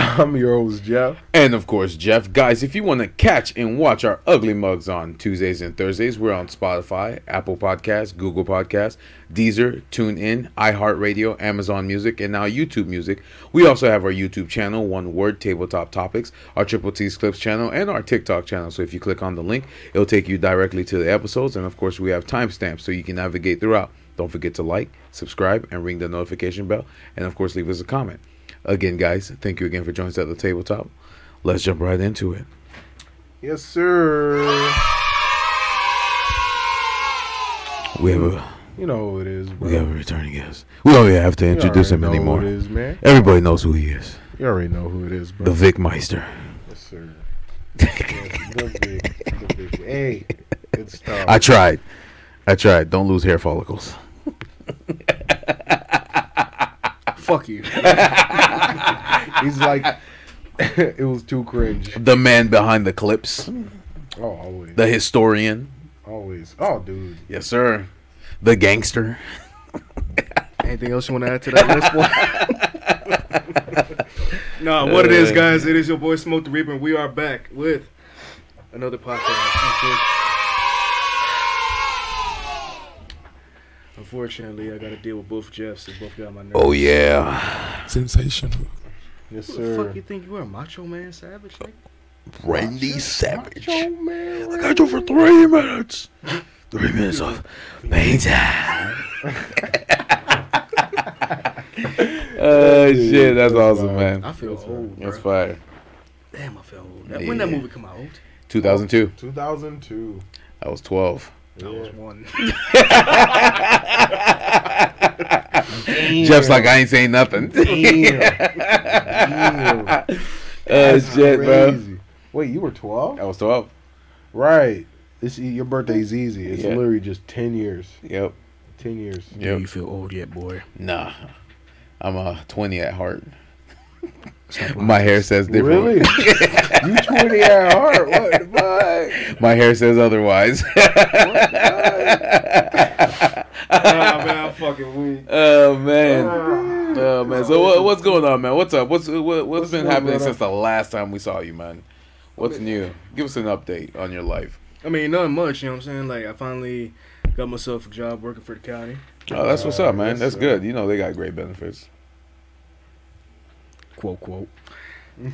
I'm your host Jeff. And of course, Jeff. Guys, if you want to catch and watch our ugly mugs on Tuesdays and Thursdays, we're on Spotify, Apple Podcasts, Google Podcasts, Deezer, TuneIn, iHeartRadio, Amazon Music, and now YouTube Music. We also have our YouTube channel, One Word Tabletop Topics, our Triple T's Clips channel, and our TikTok channel. So if you click on the link, it'll take you directly to the episodes. And of course, we have timestamps so you can navigate throughout. Don't forget to like, subscribe, and ring the notification bell. And of course, leave us a comment. Again, guys, thank you again for joining us at the tabletop. Let's jump right into it. Yes, sir. We have a You know who it is, bro. we have a returning guest. We don't even have to introduce him know anymore. Who it is, man. Everybody knows who he is. You already know who it is, bro. The Vic Meister. yes, sir. Yes, the big, the big. Hey, good stuff. I tried. I tried. Don't lose hair follicles. Fuck you. He's like, it was too cringe. The man behind the clips. Oh, always, The historian. always. Oh, dude. Yes, sir. The gangster. Anything else you want to add to that list, boy? no, what it is, uh, guys, it is your boy Smoke the Reaper, and we are back with another podcast. Unfortunately, I got to deal with both Jeffs. They both got my nerves. Oh yeah. Sensational. Yes, sir. Who the fuck you think you are, Macho Man Savage? Like, Randy Savage. Macho Man. I got you for three minutes. Three minutes of pain time. Oh shit, that's awesome, man. I feel That's old, That's bro. fire. Damn, I feel old. That- When that movie come out? 2002. 2002. I was 12. I was one. Jeff's like, I ain't saying nothing. Damn. Oh shit, bro. Crazy. Wait, you were 12? I was 12. Right. This your birthday's easy. It's Yeah. literally just 10 years. Yep. 10 years. Do you feel old yet, boy? Nah. I'm a 20 at heart. Stop lying. My hair says different. Really? you 20 at heart. What the fuck? My hair says otherwise. Nah, man, I'm fucking weak. oh man. Ah. Oh man. So what, what's going on, man? What's up? What's what, what's What's been going happening on? since the last time we saw you, man? What's new? Give us an update on your life. I mean, not much, you know what I'm saying? Like, I finally got myself a job working for the county. Oh, that's what's up, man. That's sir. good. You know they got great benefits. Quote, quote. I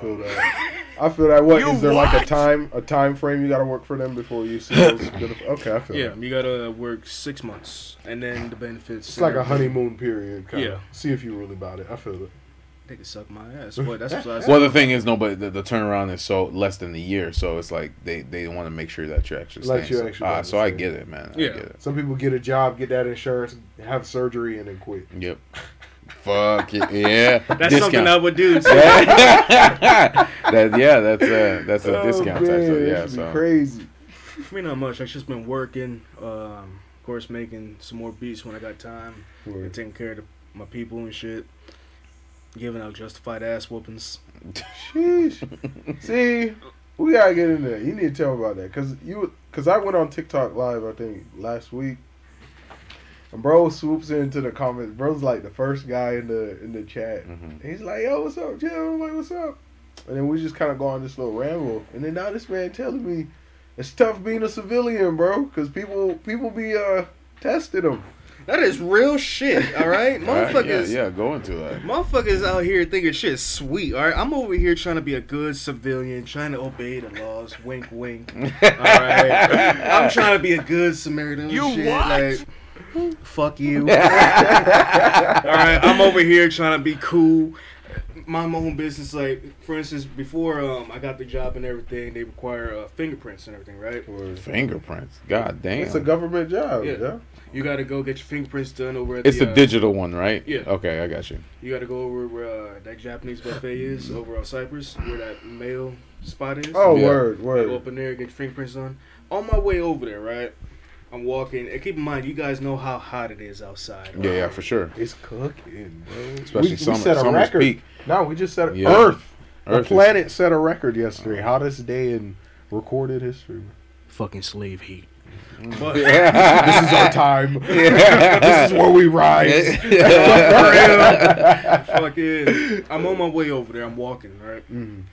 feel that. I feel that. What is there like a time a time frame you got to work for them before you see those benefits? Okay, I feel. Yeah, that. you gotta work six months, and then the benefits. It's like a honeymoon period. Kinda. Yeah. See if you really about it. I feel it. They can suck my ass, but that's what I said. Well, the thing is, no, but the, the turnaround is so less than a year, so it's like they they want to make sure that you're actually Like staying. you actually ah, so I get it, man. I Yeah. get it. Some people get a job, get that insurance, have surgery, and then quit. Yep. Fuck it. Yeah. That's something I would do. So. that yeah, that's a that's a Oh, discount man, tax. So, yeah, so crazy. I mean, not much. I've just been working. Um, of course, making some more beats when I got time, and taking care of the, my people and shit. Giving out justified ass whoopings. Sheesh. See, we gotta get in there. You need to tell me about that, cause you, cause I went on TikTok live. I think last week, and bro swoops into the comments. Bro's like the first guy in the in the chat. Mhm. He's like, "Yo, what's up, Jim?" I'm like, "What's up?" And then we just kind of go on this little ramble. And then now this man telling me it's tough being a civilian, bro, cause people people be uh testing them. That is real shit. All right, All right, yeah, motherfuckers. yeah, go into that. Motherfuckers out here thinking shit sweet. All right, I'm over here trying to be a good civilian, trying to obey the laws. Wink, wink. All right, I'm trying to be a good Samaritan. You shit. what? Like, fuck you. All right, I'm over here trying to be cool. Mind my own business. Like, for instance, before um, I got the job and everything, they require uh, fingerprints and everything, right? Fingerprints. God damn. It's a government job. Yeah. Yeah. You got to go get your fingerprints done over at It's the, the uh, digital one, right? yeah. Okay, I got you. You got to go over where uh, that Japanese buffet is over on Cypress, where that male spot is. Oh, Yeah. word, I go up in there, get your fingerprints done. On my way over there, right? I'm walking, and keep in mind, you guys know how hot it is outside. Yeah, yeah, for sure. It's cooking, bro. Especially we, summer. we set a summer's record. peak. No, we just set a, Yeah. Earth. Earth the is- planet set a record yesterday. Hottest day in recorded history. Fucking slave heat. But, this is our time. this is where we rise. fucking, I'm on my way over there. I'm walking, right? Mhm.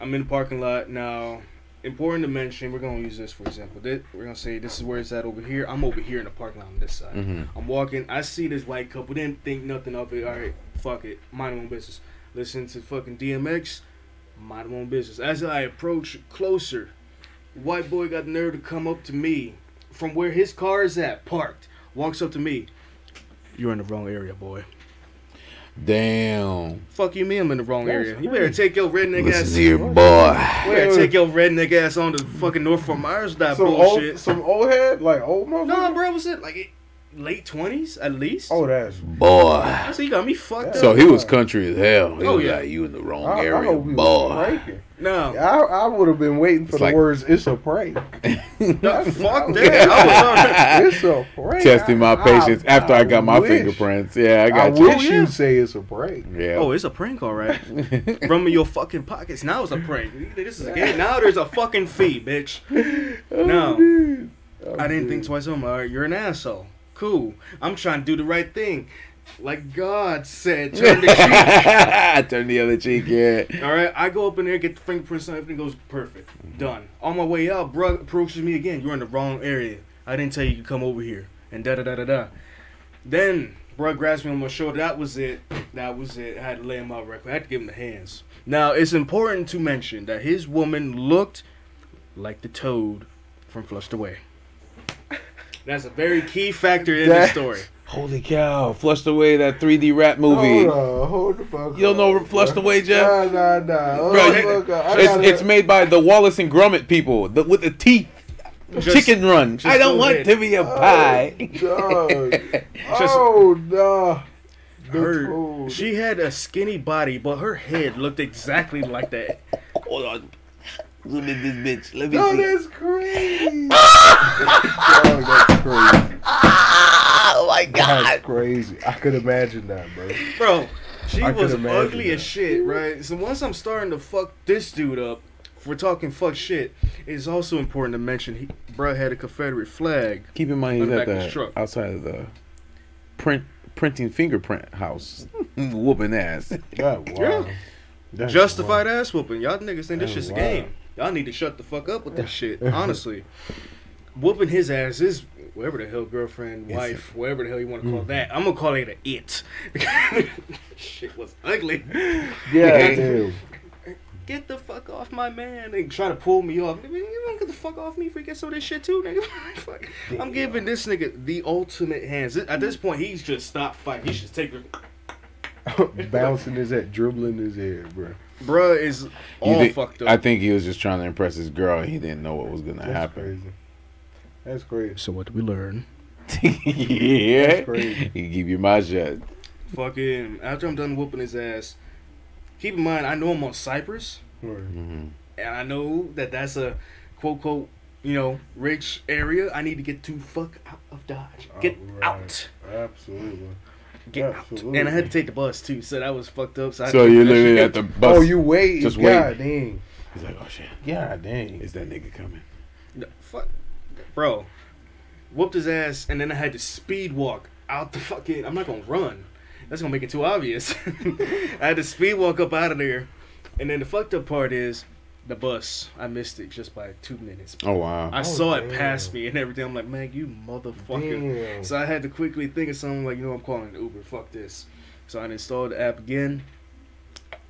I'm in the parking lot now. Important to mention, we're gonna use this for example. This, we're gonna say this is where it's at over here. I'm over here in the parking lot on this side. Mhm. I'm walking. I see this white couple. Didn't think nothing of it. All right, fuck it. Mind my own business. Listen to fucking DMX. Mind my own business. As I approach closer, white boy got the nerve to come up to me from where his car is at, parked. Walks up to me. You're in the wrong area, boy. Damn. Fuck you, me. I'm in the wrong That's area. You better take your redneck Listen ass. to your You better take your redneck ass on to fucking North Fort Myers. That Some bullshit. old, some old head, like old motherfucker. no, bro, was it like late twenties at least? Oh, that's. Boy. so he got me fucked Yeah. So he was country as hell. He Oh, was yeah. like, you in the wrong I, I area, know we boy. No, I, I would have been waiting for It's the like- words. It's a prank. no, fuck that. I was it's a prank. Testing my I- patience after I got my wish- fingerprints. Yeah, I I, got you. wish Oh, yeah. you'd say it's a prank. Yeah. Oh, it's a prank, all right. Run me your fucking pockets. Now it's a prank. This is a game. Now there's a fucking fee, bitch. Oh, no. Oh. Oh, I didn't think oh, twice. I'm all right. You're an asshole. Cool. I'm trying to do the right thing, like God said. Turn the cheek. Turn the other cheek, yeah. All right, I go up in there, get the fingerprints, and everything goes perfect. Done. On my way out, bro approaches me again. You're in the wrong area. I didn't tell you could come over here. And da da da da da. Then, bro grabs me on my shoulder. That was it. That was it. I had to lay him out record. I had to give him the hands. Now, it's important to mention that his woman looked like the toad from Flushed Away. That's a very key factor in the That- story. Holy cow. Flushed away that 3D rap movie. Hold on, hold the fuck You don't know up, Flushed bro. Away, Jeff? Nah, nah, nah. Hold Bro, the fuck up. It's, gotta- it's made by the Wallace and Gromit people the, with the teeth. Just- Chicken Run. just I don't want ahead. to be a Oh, pie. dog. Just- oh, no. Her, she had a skinny body, but her head looked exactly like that. Hold on. Zoom in this bitch. Let me No, see. that's crazy. Dog, oh, that's crazy. Oh my god. That's crazy. I could imagine that, bro. Bro, she I was ugly that. as shit, right? So once I'm starting to fuck this dude up, if we're talking fuck shit, it's also important to mention he bruh had a Confederate flag. Keep in mind he's On the at back of his the truck. outside of the print printing fingerprint house, whooping ass. Yeah, wow. That's Justified ass whooping. Y'all niggas think this That's shit's a wild. game. Y'all need to shut the fuck up with this shit. Honestly. Whooping his ass is whatever the hell girlfriend, wife, whatever the hell you want to call Mm. that. I'm gonna call it a it. shit was ugly. Yeah. Get the fuck off my man and try to pull me off. You don't get the fuck off me if we get some of this shit too, nigga. Fuck. I'm giving this nigga the ultimate hands. At this point, he's just stopped fighting. He should take the Bouncing his head, dribbling his head, bro. Bruh is all thi- fucked up. I think he was just trying to impress his girl. He didn't know what was gonna That's happen. crazy. That's crazy. so what did we learn? yeah, That's crazy. Give you keep your mouth shut. Fucking after I'm done whooping his ass. Keep in mind, I know I'm on Cypress, Right. hmm and I know that that's a quote quote you know rich area. I need to get to fuck out of Dodge. Get Right. out. Absolutely. Get Absolutely. out. And I had to take the bus too, so that was fucked up. So, I So you're literally at the bus. Oh, you wait. Just God dang. He's like, oh shit, God dang. is that nigga coming? No, fuck, bro. Whooped his ass, and then I had to speed walk out the fucking. I'm not gonna run. That's gonna make it too obvious. I had to speed walk up out of there, and then the fucked up part is the bus. I missed it just by two minutes. Oh wow. I Oh, saw it pass me and everything. I'm like, man, you motherfucker. Damn. So I had to quickly think of something like, you know, I'm calling an Uber. Fuck this. So I installed the app again.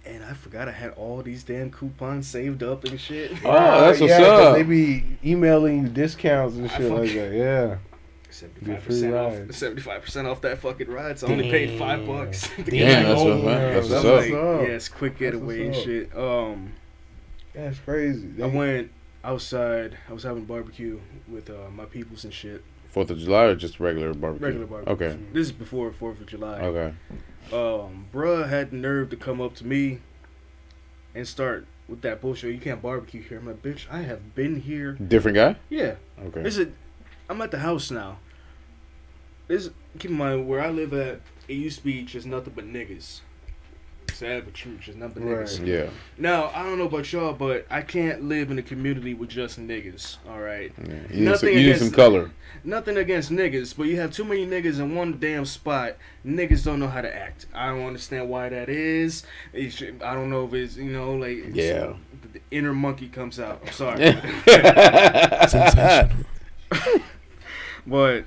And I forgot I had all these damn coupons saved up and shit. Oh, that's what's yeah, 'cause up. They be emailing you discounts and shit like that. Yeah. 75% off. Seventy-five percent off that fucking ride. So I only paid five bucks. to Damn, get that's home. what- that's So what's I'm up. like, up. Yes, quick That's getaway and shit. Um, That's crazy. I went outside. I was having barbecue with uh, my peoples and shit. Fourth of July or just regular barbecue? Regular barbecue. Okay. This is before Fourth of July. Okay. um, bruh had the nerve to come up to me and start with that bullshit. You can't barbecue here. I'm like, bitch, I have been here. Different guy. Yeah, Okay. this is. I'm at the house now. This keep in mind where I live at. It used to be just nothing but niggas. Sad but true, just nothing Right. niggas. Yeah. Now I don't know about y'all, but I can't live in a community with just niggas. All right, yeah. You, need some, you need against- some color. nothing against niggas, but you have too many niggas in one damn spot. Niggas don't know how to act. I don't understand why that is. Should, I don't know if it's you know like it's- Yeah. the inner monkey comes out. I'm sorry, but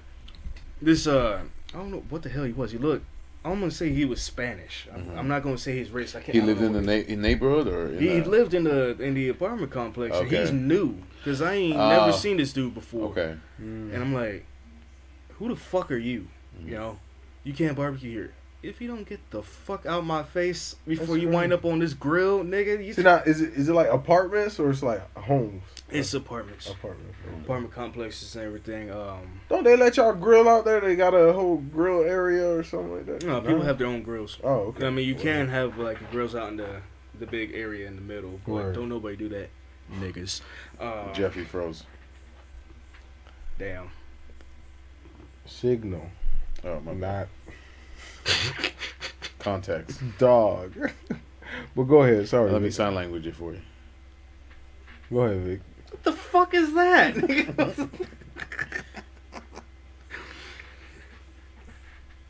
this uh I don't know what the hell he was. He looked. I'm gonna say he was Spanish. I'm, Mhm. I'm not gonna say his race. I can't. he lived in the na- in neighborhood or in he the- lived in the in the apartment complex. And Okay. he's new because I ain't Oh. never seen this dude before. Okay. Mm. And I'm like, who the fuck are you? Mhm. You know, you can't barbecue here. If you don't get the fuck out my face before That's you right. wind up on this grill, nigga, you See now, is it is it like apartments or it's like homes? It's apartments, Apartments. apartment complexes and everything. Um, Don't they let y'all grill out there? They got a whole grill area or something like that. you know, people have their own grills. Oh, okay. I mean, you Well, can have like grills out in the the big area in the middle, but Word. don't nobody do that, niggas. Uh, Jeffy froze. damn. signal, Oh my bad. not Context. dog. but go ahead. Sorry. Let me sign language it for you. Go ahead, Vic. What the fuck is that?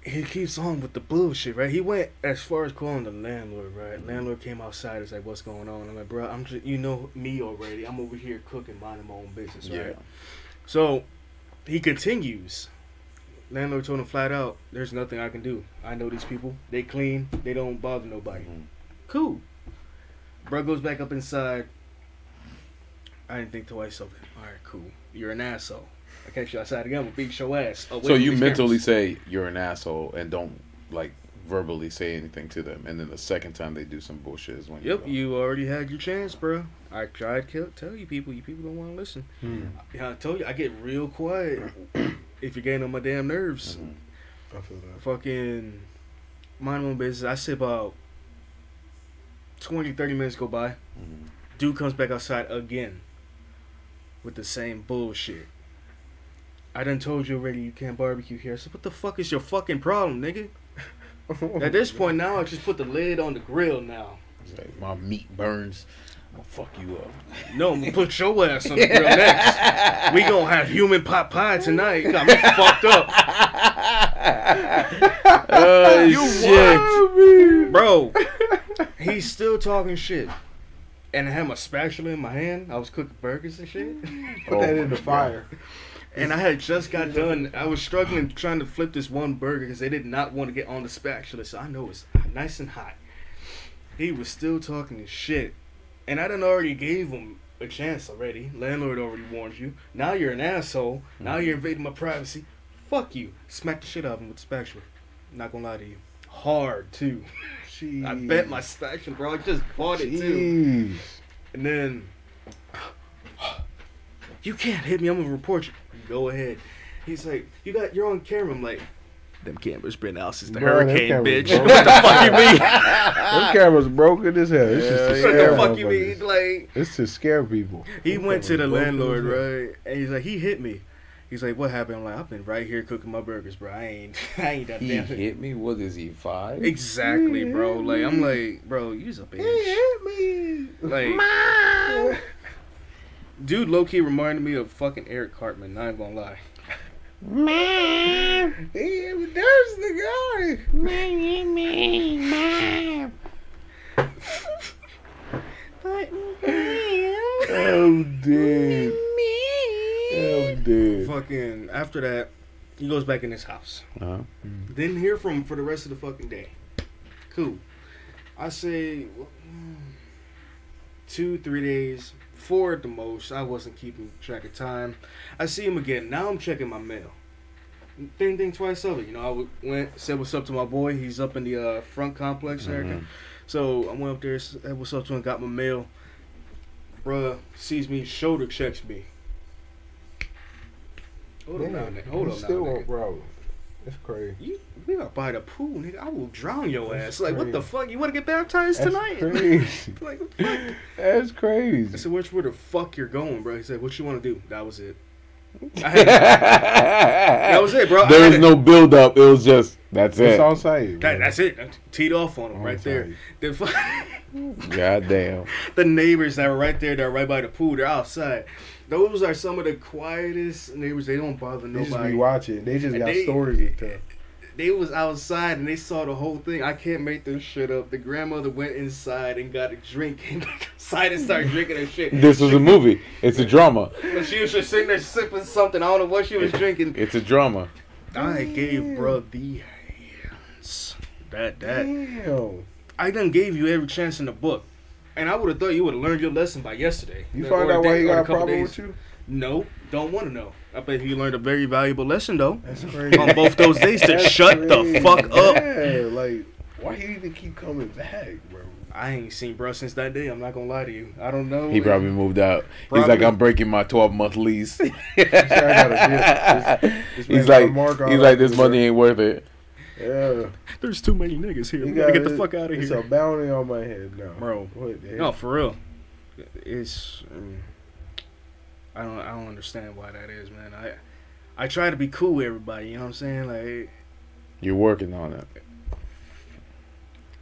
he keeps on with the bullshit, right? He went as far as calling the landlord, right? Landlord came outside and like, "What's going on?" I'm like, "Bro, I'm just, you know me already. I'm over here cooking, minding my own business, right?" Yeah. So he continues. Landlord told him flat out, "There's nothing I can do. I know these people. They clean. They don't bother nobody. Mhm. Cool." Bro goes back up inside. I didn't think twice of it. All right, cool. You're an asshole. I catch you outside again. I'm gonna beat your ass. away So you mentally cameras. say you're an asshole and don't like verbally say anything to them, and then the second time they do some bullshit is when Yep, go. you already had your chance, bro. I tried to tell you people. You people don't want to listen. Hmm. Yeah, I told you I get real quiet if you're getting on my damn nerves. Mhm. I feel that. Fucking mind my own business. I say about 20, 30 minutes go by. Mhm. Dude comes back outside again with the same bullshit. I done told you already you can't barbecue here. So what the fuck is your fucking problem, nigga? At this point now, I just put the lid on the grill now. Like, my meat burns. I'm gonna fuck you up. No, I'm gonna put your ass on the grill next. We gonna have human pot pie tonight. You got me fucked up. oh You shit! Bro, he's still talking shit. And I had my spatula in my hand. I was cooking burgers and shit. Mm. Put Oh that in the God. fire. And I had just got done. I was struggling trying to flip this one burger because they did not want to get on the spatula. So I know it's nice and hot. He was still talking his shit. And I done already gave him a chance already. Landlord already warned you. Now you're an asshole. Now mm-hmm. you're invading my privacy. Fuck you. Smack the shit out of him with the spatula. Not gonna lie to you. Hard too. Jeez. I bet my spatula, bro. I just bought it too. And then you can't hit me. I'm gonna report you. Go ahead. He's like, you got you're on camera. I'm like, them cameras been out since the Bro, them hurricane, cameras bitch. broke. what the fuck you mean? Them cameras broken as hell. It's just to Yeah, what scare the fuck you motherfuckers. mean? Like It's to scare people. he Them went to the cameras broken landlord, as hell. right? And he's like, he hit me. He's like, what happened? I'm like, I've been right here cooking my burgers, bro. I ain't, I ain't done He damn thing. hit me. What is he five? Exactly, bro. Like I'm like, bro, you's a bitch. Hit me. Like, dude, low key reminded me of fucking Eric Cartman. Not even gonna lie. Man, hey, there's the guy. I'm I'm dead. Fucking after that, he goes back in his house. Uh-huh. Didn't hear from him for the rest of the fucking day. Cool. I say two, three days, four at the most. I wasn't keeping track of time. I see him again. Now I'm checking my mail. Ding ding twice over. You know, I went said what's up to my boy. He's up in the uh, front complex and everything. So I went up there, said what's up to him, got my mail. Bruh sees me, shoulder checks me. Hold on now, nigga. Hold you on now, still nigga. won't, bro. It's crazy. You, we are by the pool, nigga. I will drown your That's ass. Like, what the fuck? You want to get baptized That's tonight? crazy. like, fuck? That's I crazy. said, which where the fuck you're going, bro? He said, what you want to do? That was it. I had, that was it, bro. I There was it. no build up. It was just that's It's it. on sight. That, that's it. I teed off on him right there. sight. The, fu- God damn. the neighbors that were right there, that were right by the pool, they're outside. Those are some of the quietest neighbors. They don't bother nobody. They just be watching. They just And got they- stories to tell. They was outside and they saw the whole thing. I can't make this shit up. The grandmother went inside and got a drink and inside and start drinking her shit. This was a movie. It's a drama. But she was just sitting there sipping something. I don't know what she was drinking. It's a drama. I gave bro the hands. That that Damn. I done gave you every chance in the book. And I would have thought you would have learned your lesson by yesterday. You Or find a out day- why he got a couple problem days. with you? No, don't want to know. I bet you learned a very valuable lesson though. That's crazy. On both those days to That's shut the fuck up. Yeah, like why he even keep coming back, bro? I ain't seen bro since that day. I'm not gonna lie to you. I don't know. He probably moved out. He's like, I'm breaking my 12 month lease. got a dip. This- this man he's got a like, he's like, this money ain't worth it. Yeah, There's too many niggas here. he We gotta get the fuck out of It's here, a bounty on my head now, bro. What the? No, for real. It's. um, I don't. I don't understand why that is, man. I. I try to be cool with everybody. You know what I'm saying? Like. You're working on it.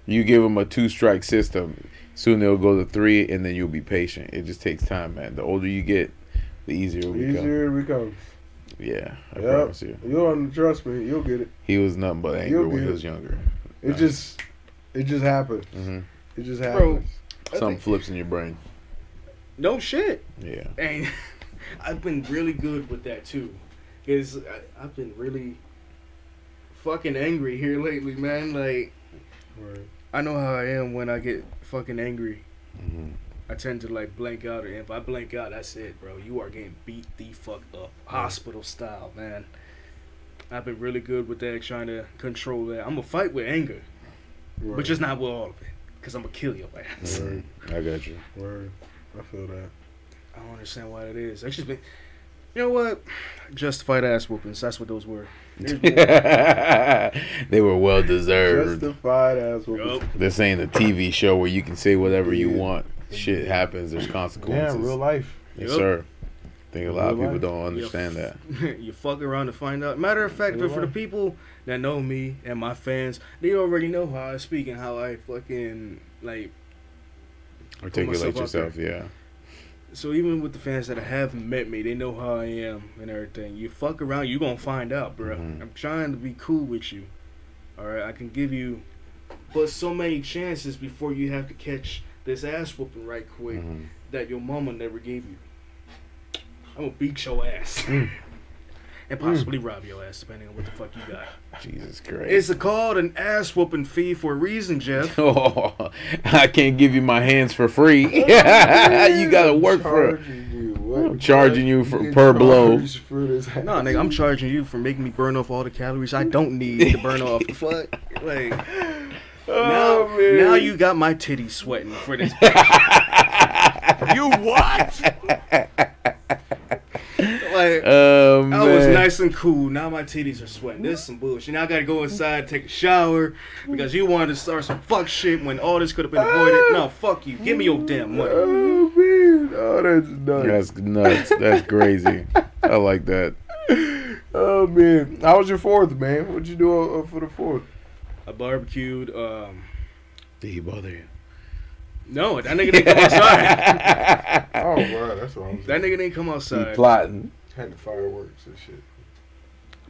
You give them a two strike system. Soon they'll go to three, and then you'll be patient. It just takes time, man. The older you get, the easier it will become. Easier it becomes. Yeah, I Yep. promise you. You don't trust me. You'll get it. He was nothing but angry when he was younger. It Nice. just, it just happens. hmm It just Bro. happens. I Something think- flips in your brain. No shit. Yeah. And I've been really good with that too. Cause I, I've been really fucking angry here lately, man. Like Right. I know how I am when I get fucking angry. hmm I tend to like blank out, and if I blank out, that's it, bro. You are getting beat the fuck up, hospital style, man. I've been really good with that, trying to control that. I'm gonna fight with anger, Right. but just not with all of it, cause I'm gonna kill your ass. Right. I got you. Word. I feel that. I don't understand why that is. I just been, you know what? Justified ass whoopings. That's what those were. They were well deserved. Justified ass whoopings. Yup. This ain't a TV show where you can say whatever you want. Shit happens. There's consequences. Yeah, real life. Yes, Yup. sir. I think a lot of people life. don't understand that. you fuck around to find out. Matter of fact, Real but for the people that know me and my fans, they already know how I speak and how I fucking like. Articulate myself yourself, yeah. So even with the fans that have met me, they know how I am and everything. You fuck around, you gonna find out, bro. Mhm. I'm trying to be cool with you. All right, I can give you, but so many chances before you have to catch this ass whooping right quick Mhm. that your mama never gave you. I'm gonna beat your ass. Mm. and possibly rob your ass, depending on what the fuck you got. Jesus Christ. It's called an ass whooping fee for a reason, Jeff. Oh, I can't give you my hands for free. you gotta work for it. Charging you. What? I'm charging you for- get per blow. charged For No, nigga, I'm charging you for making me burn off all the calories I don't need to burn off. The Fuck, like Oh, now, man. now you got my titties sweating for this. you what? Like Oh man. I was nice and cool. Now my titties are sweating. This is some bullshit. Now I gotta go inside, take a shower because you wanted to start some fuck shit when all this could have been avoided. No, fuck you. Give me your damn money. Oh man, oh that's nuts. That's nuts. That's crazy. I like that. Oh man, how was your fourth, man? What'd you do uh, for the fourth? I barbecued. Um, Did he bother you? no, that nigga didn't come outside. Oh wow, that's what I was. That nigga didn't come He outside. plotting. Had the fireworks and shit.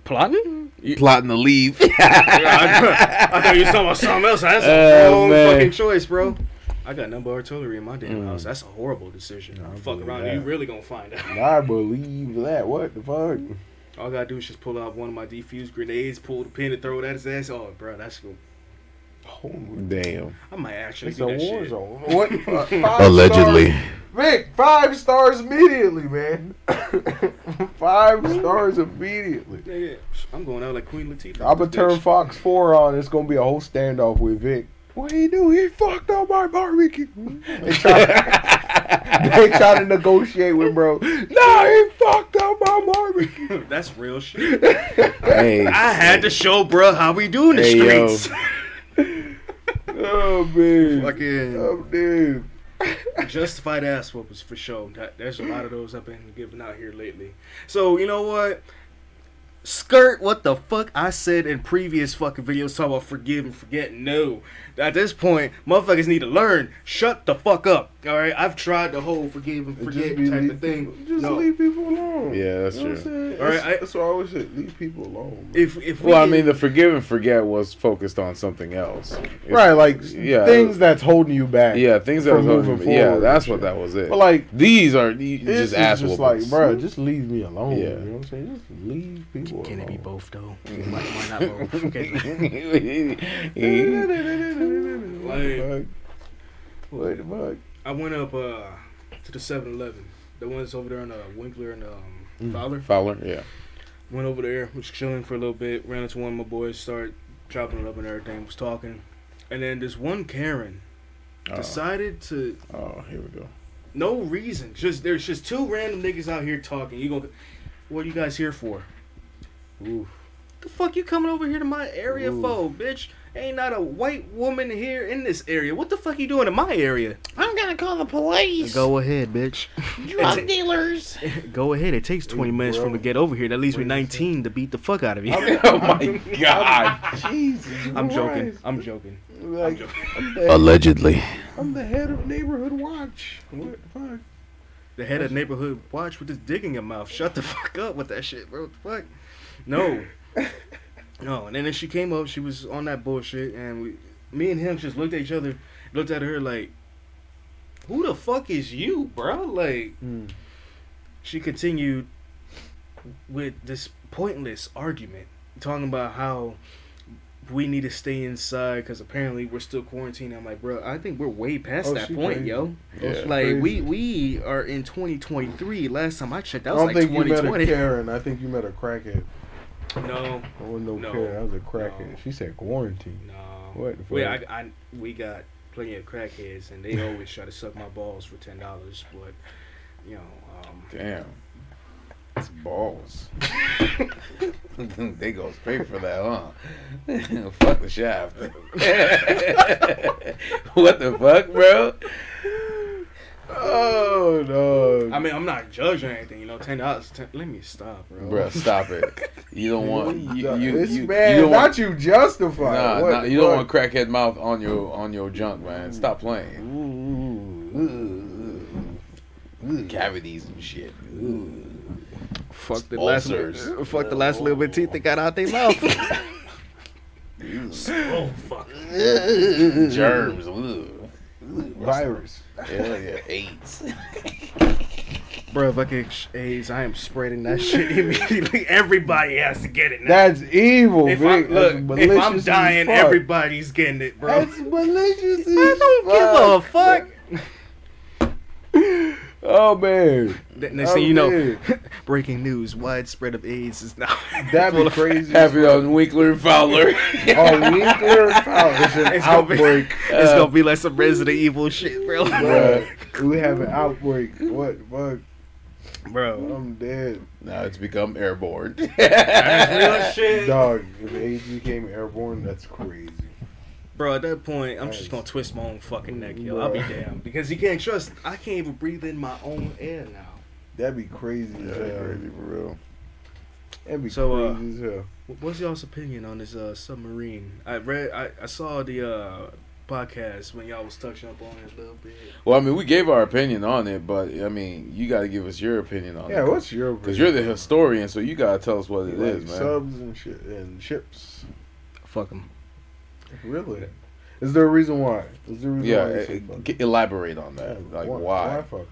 Plotting? You... Plotting to leave. Yeah, I, I thought you were talking about something else. That's Oh, a wrong man. fucking choice, bro. I got number artillery in my damn Mm. house. That's a horrible decision. I Fuck around, that. you really gonna find out. I believe that. What the fuck? All I gotta do is just pull out one of my defused grenades, pull the pin, and throw it at his ass. Oh, bro, that's cool. Oh, Damn. I might actually it's do that war shit. zone. What? uh, five Allegedly. Stars. Vic, five stars immediately, man. five stars immediately. Nigga, I'm going out like Queen Latifah. I'm gonna turn Fox 4 on. It's gonna be a whole standoff with Vic. What he do? He fucked up my barbecue. They try, they try to negotiate with bro. No, he fucked up my barbecue. That's real shit. Hey. I had to show bro how we do in the Hey, streets. Oh man. Fucking. Oh dude. justified ass whoopers for sure. That, there's a lot of those I've been giving out here lately. So you know what? Skirt what the fuck I said in previous fucking videos talking about forgive and forget. No. At this point, motherfuckers need to learn. Shut the fuck up. Alright? I've tried the whole forgive and forget Just type leave of thing. Just No. leave people alone. Yeah, that's You know what I'm true. All right, That's, I- that's what I always say. Leave people alone. If if we Well, I mean, the forgive and forget was focused on something else. It's- right, like yeah, things that's holding you back. Yeah, things that from was moving yeah, that's what that was it. But like, These are you, this just is ass just like, bro, just leave me alone. Yeah. You know what I'm saying? Just leave people can alone. it be both though? Why, why not both? Okay. What the fuck? I went up uh, to the 7-Eleven, the ones over there on uh, Winkler and um, Mm. Fowler. Fowler, yeah. Went over there, was chilling for a little bit. Ran into one of my boys, started chopping it up and everything. Was talking, and then this one Karen Oh, decided to oh, here we go. no reason. Just there's just two random niggas out here talking. You go, what are you guys here for? Oof. The fuck you coming over here to my area Ooh. for, bitch? Ain't not a white woman here in this area. What the fuck you doing in my area? I'm gonna call the police. Go ahead, bitch. Drug dealers. Go ahead. It takes 20 Hey, minutes for bro. him to get over here. That leaves me 19 to beat the fuck out of you. oh my god. Jesus. I'm joking. I'm joking. Like, joking. I'm the, Allegedly. I'm the head of neighborhood watch. What the fuck? The head of neighborhood watch with this dick in your mouth. Shut the fuck up with that shit, bro. What the fuck? No. No. And then she came up. She was on that bullshit, and we, me and him just looked at each other, looked at her like, "Who the fuck is you, bro?" Like, Mm. she continued with this pointless argument, talking about how we need to stay inside because apparently we're still quarantined. I'm like, bro, I think we're way past Oh, that point, crazy. yo. Yeah. Like we crazy. we are in 2023. Last time I checked, I that was don't like think you met a Karen. I think you met a crackhead. No, I wasn't no, No. I was a crackhead. No. She said quarantine. no. What the Wait? I, I we got plenty of crackheads, and they always try to suck my balls for ten dollars. But you know, um, Damn. It's balls. they go straight for that, huh? fuck the shaft. what the fuck, bro? Oh no. I mean, I'm not judging anything. You know, ten dollars. Let me stop, bro. Bro, stop it. You don't want you you, This you, man, you don't not want, you justify. nah, what nah, the you don't want crackhead mouth on your on your junk, man. Stop playing. Cavities and shit. Fuck the Ulcers. last, fuck the last little bit of teeth that got out their mouth. oh fuck. Germs. Ugh. virus. Hell yeah, AIDS. Bro, if I get AIDS, I am spreading that shit immediately. Everybody has to get it now. That's evil, if Vic. I'm, look, if I'm dying, fuck. everybody's getting it, bro. That's malicious. I don't give a fuck. Oh man, Th- Next Oh, thing you know, breaking news: widespread of AIDS is now. that'd be crazy. Happy on Winkler and Fowler. Oh, Winkler, oh, it's an It's gonna be- outbreak. It's Uh, gonna be like some Resident Evil shit, bro. Bruh, we have an outbreak. What? Fuck. bro. I'm dead. now it's become airborne. That's real shit. Dog, if AIDS became airborne, that's crazy. Bro, at that point, I'm just gonna twist my own fucking neck, yo. I'll be Bruh. damned. Because you can't trust, I can't even breathe in my own air now. That'd be crazy Yeah, as hell. crazy for real. That'd be So, uh, crazy as hell. What's y'all's opinion on this uh, submarine? I read, I, I saw the uh, podcast when y'all was touching up on it a little bit. Well, I mean, we gave our opinion on it, but I mean, you got to give us your opinion on Yeah, it. Yeah, what's your Because you're the historian, so you got to tell us what You it like is, man. Subs and shit and ships. Fuck them. Really? Is there a reason why? Is there a reason yeah, why? you say fuck g- elaborate on that. Yeah, Like, why? why? Why fuck 'em?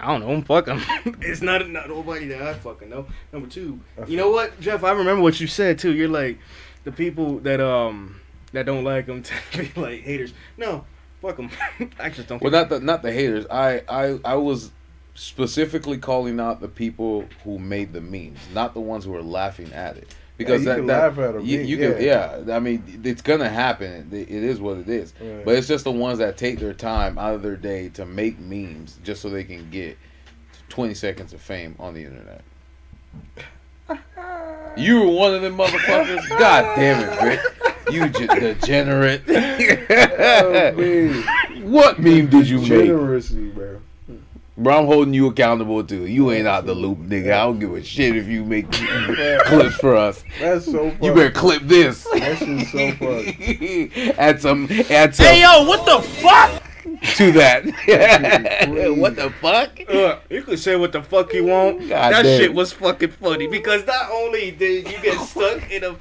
I don't know. Fuck them. it's not not nobody that I fucking know. Number two, you know what, Jeff? I remember what you said too. You're like the people that um that don't like them to be like haters. No, fuck them. I just don't. Well, care. not the not the haters. I I I was specifically calling out the people who made the memes, not the ones who were laughing at it. Because you that, can that laugh at 'em, you, yeah, can yeah. I mean, it's gonna happen. It, it is what it is. Right. But it's just the ones that take their time out of their day to make memes just so they can get 20 seconds of fame on the internet. You were one of them motherfuckers. God damn it, Vic. You j- degenerate. Oh. What meme did you make? Generously, bro. Bro, I'm holding you accountable too. You ain't out the loop, nigga. I don't give a shit if you make clips for us. That's so funny. You better clip this. That shit's so funny. add some, add some Hey yo, what the fuck? to that. what the fuck? Uh, you can say what the fuck you want. God that damn. shit was fucking funny because not only did you get stuck in a,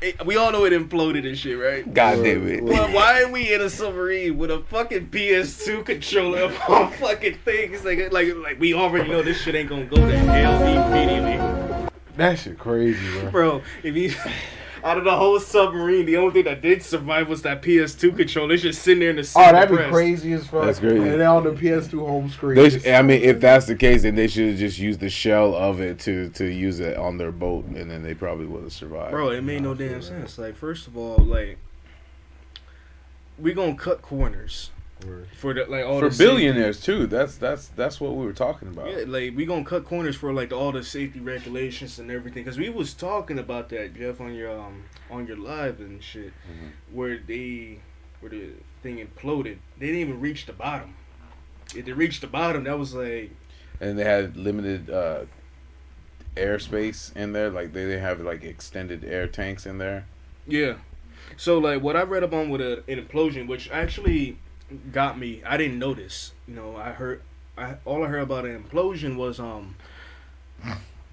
it, we all know it imploded and shit, right? God damn it. But why are we in a submarine with a fucking PS2 controller on fucking things? Like, like, like we already know this shit ain't gonna go to hell immediately, That shit crazy, bro. bro. If you out of the whole submarine, the only thing that did survive was that PS2 controller. It's just sitting there in the sea. Oh, that'd be crazy as fuck. That's crazy. And then on the PS2 home screen. They sh- I mean, if that's the case, then they should have just used the shell of it to to use it on their boat, and then they probably would have survived. Bro, it made no Nah, damn sense. Like, first of all, like, we gonna cut corners Word. for the like all for the safety- billionaires too. That's that's that's what we were talking about. Yeah, like we gonna cut corners for like all the safety regulations and everything. Cause we was talking about that, Jeff, on your um on your live and shit, Mhm. where they where the thing imploded. They didn't even reach the bottom. If they reached the bottom, that was like and they had limited uh, airspace in there. Like they didn't have like extended air tanks in there. Yeah. So like what I read up on with a, an implosion, which actually got me. I didn't notice. You know, I heard. I all I heard about an implosion was um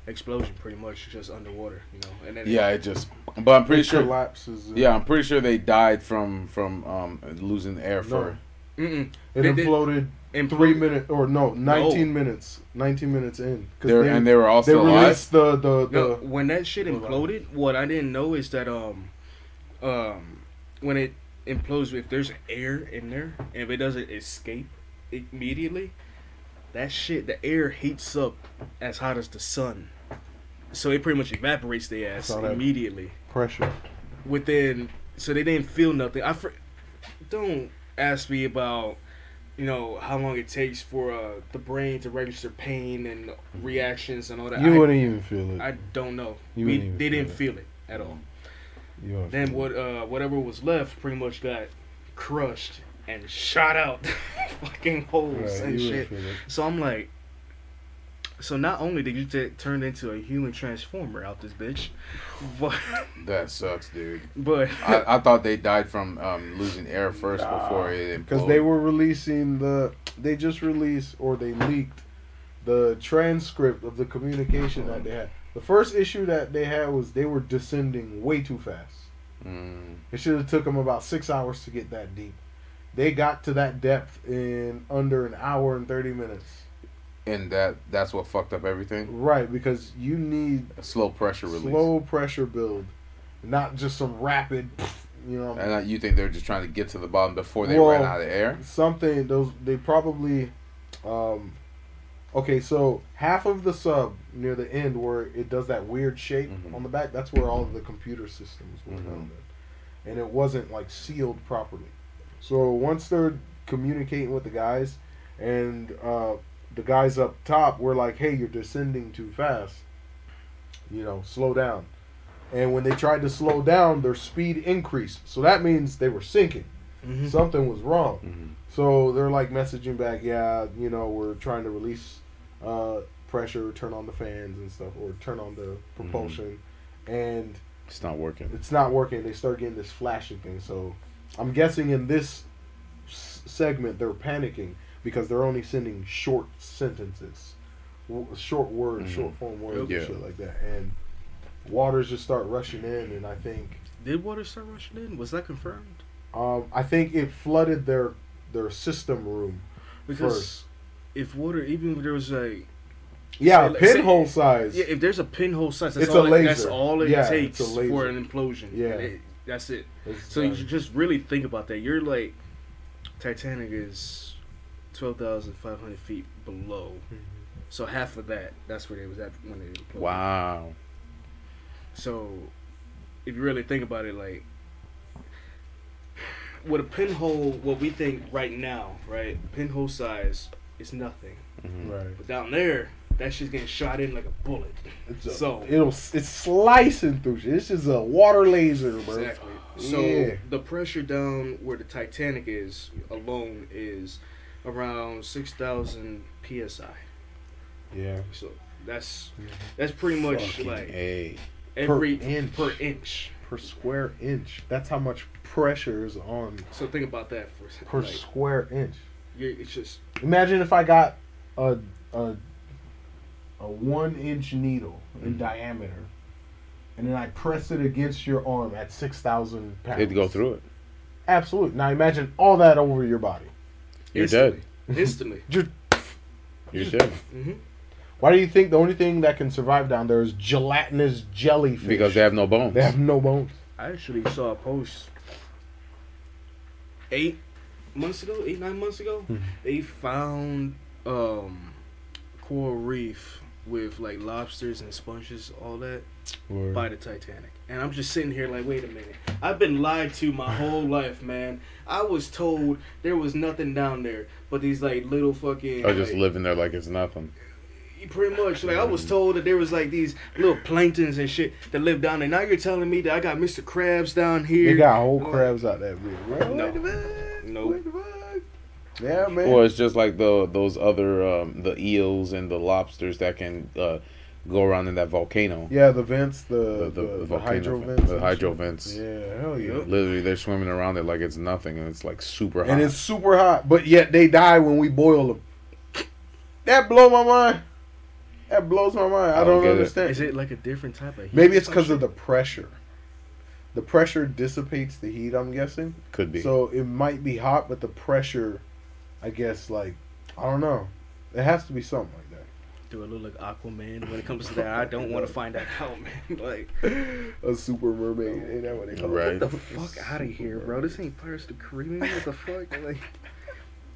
explosion, pretty much just underwater. You know, and then Yeah, it just. But I'm pretty sure. collapses. and- Yeah, I'm pretty sure they died from from um, losing air for. Mm-mm. It They did- imploded Impl- three minutes, or no, 19 minutes. 19 minutes in. They were, they, and they were they also alive. released the, the, the, No, when that shit imploded, what I didn't know is that um, um, when it implodes, if there's air in there, and if it doesn't escape immediately, that shit, the air heats up as hot as the sun, so it pretty much evaporates the ass immediately pressure. within. So they didn't feel nothing. I fr- don't ask me about. You know how long it takes for uh, the brain to register pain and reactions and all that. You I- wouldn't even feel it. I don't know. You We, they feel didn't it. feel it at all. You Then what? Uh, whatever was left pretty much got crushed and shot out fucking holes Right, and you shit. wouldn't feel it. So I'm like, so not only did you t- turn into a human transformer out this bitch, but That sucks, dude. but I, I thought they died from um, losing air first Nah, before it Because they were releasing the, they just released or they leaked the transcript of the communication that they had. The first issue that they had was they were descending way too fast. Mm, It should have took them about six hours to get that deep. They got to that depth in under an hour and thirty minutes. and that that's what fucked up everything. Right, because you need A slow pressure release. slow pressure build, not just some rapid. You know, And you think they're just trying to get to the bottom before they Well, ran out of air? something those they probably um okay so half of the sub near the end where it does that weird shape Mhm. on the back that's where all of the computer systems were Mhm. held in and it wasn't like sealed properly so once they're communicating with the guys and uh the guys up top were like hey you're descending too fast you know slow down and when they tried to slow down their speed increased so that means they were sinking Mhm. something was wrong Mhm. so they're like messaging back, yeah, you know, we're trying to release uh, pressure, turn on the fans and stuff, or turn on the propulsion, and It's not working. it's not working. They start getting this flashing thing. So I'm guessing in this s- segment they're panicking because they're only sending short sentences, w- short words, Mhm. short form words, Yeah. and shit like that, and waters just start rushing in, and I think did water start rushing in? Was that confirmed? um, I think it flooded their their system room Because first. if water, even if there was a Yeah, Say- say- pinhole size. yeah, if there's a pinhole size, that's It's all. a It, that's all it Yeah, takes it's a laser. for an implosion. Yeah. It- that's it. It's, So uh, you just really think about that. You're like Titanic is twelve thousand five hundred feet below. Mhm. So half of that, that's where they was at when they imploded. Wow. So if you really think about it, like with a pinhole, what we think right now, right? Pinhole size is nothing. Mhm. right. But down there, that shit's getting shot in like a bullet. It's a, So- it'll it's slicing through shit. This is a water laser, bro. Exactly. So Yeah. the pressure down where the Titanic is alone is around six thousand psi. Yeah. So that's that's pretty much Fucking like Hey, every Per inch. per inch. Per square inch. That's how much pressure is on So think about that for a second. per Like, square inch. it's just Imagine if I got a a a one inch needle in Mhm. diameter, and then I press it against your arm at six thousand pounds. it'd go through it. Absolutely. Now imagine all that over your body. You're instantly, dead. Instantly. Just You're dead hmm why do you think the only thing that can survive down there is gelatinous jellyfish? because they have no bones. They have no bones. I actually saw a post eight months ago, eight nine months ago. Mhm. They found um coral reef with like lobsters and sponges, all that by the Titanic. And I'm just sitting here like, wait a minute. I've been lied to my whole life, man. I was told there was nothing down there, but these like little fucking. Or just like, living there like it's nothing. Pretty much, like I was mm. told that there was like these little planktons and shit that live down there. Now you're telling me that I got Mr. Krabs down here. They got whole crabs out that bitch, bro. No. What the fuck? No. The fuck? Yeah, man. Or it's just like the those other um, the eels and the lobsters that can uh, go around in that volcano. yeah, the vents, the The, the, the, the, hydro vents, the hydro vents. Yeah, hell yeah. Literally, they're swimming around it like it's nothing, and it's like super hot. And it's super hot, but yet they die when we boil them. That blow my mind. That blows my mind. I, I don't don't get it. Is it like a different type of heat? Maybe it's because of the pressure. The pressure dissipates the heat. I'm guessing. Could be. So it might be hot, but the pressure, I guess, like I don't know. It has to be something like that. Do I look like Aquaman when it comes to that? I don't want to find that out, man. Like, A super mermaid. Ain't that what they call Right. it? get the fuck out of here, bro. This ain't Pirates of the Caribbean. What the fuck? Like,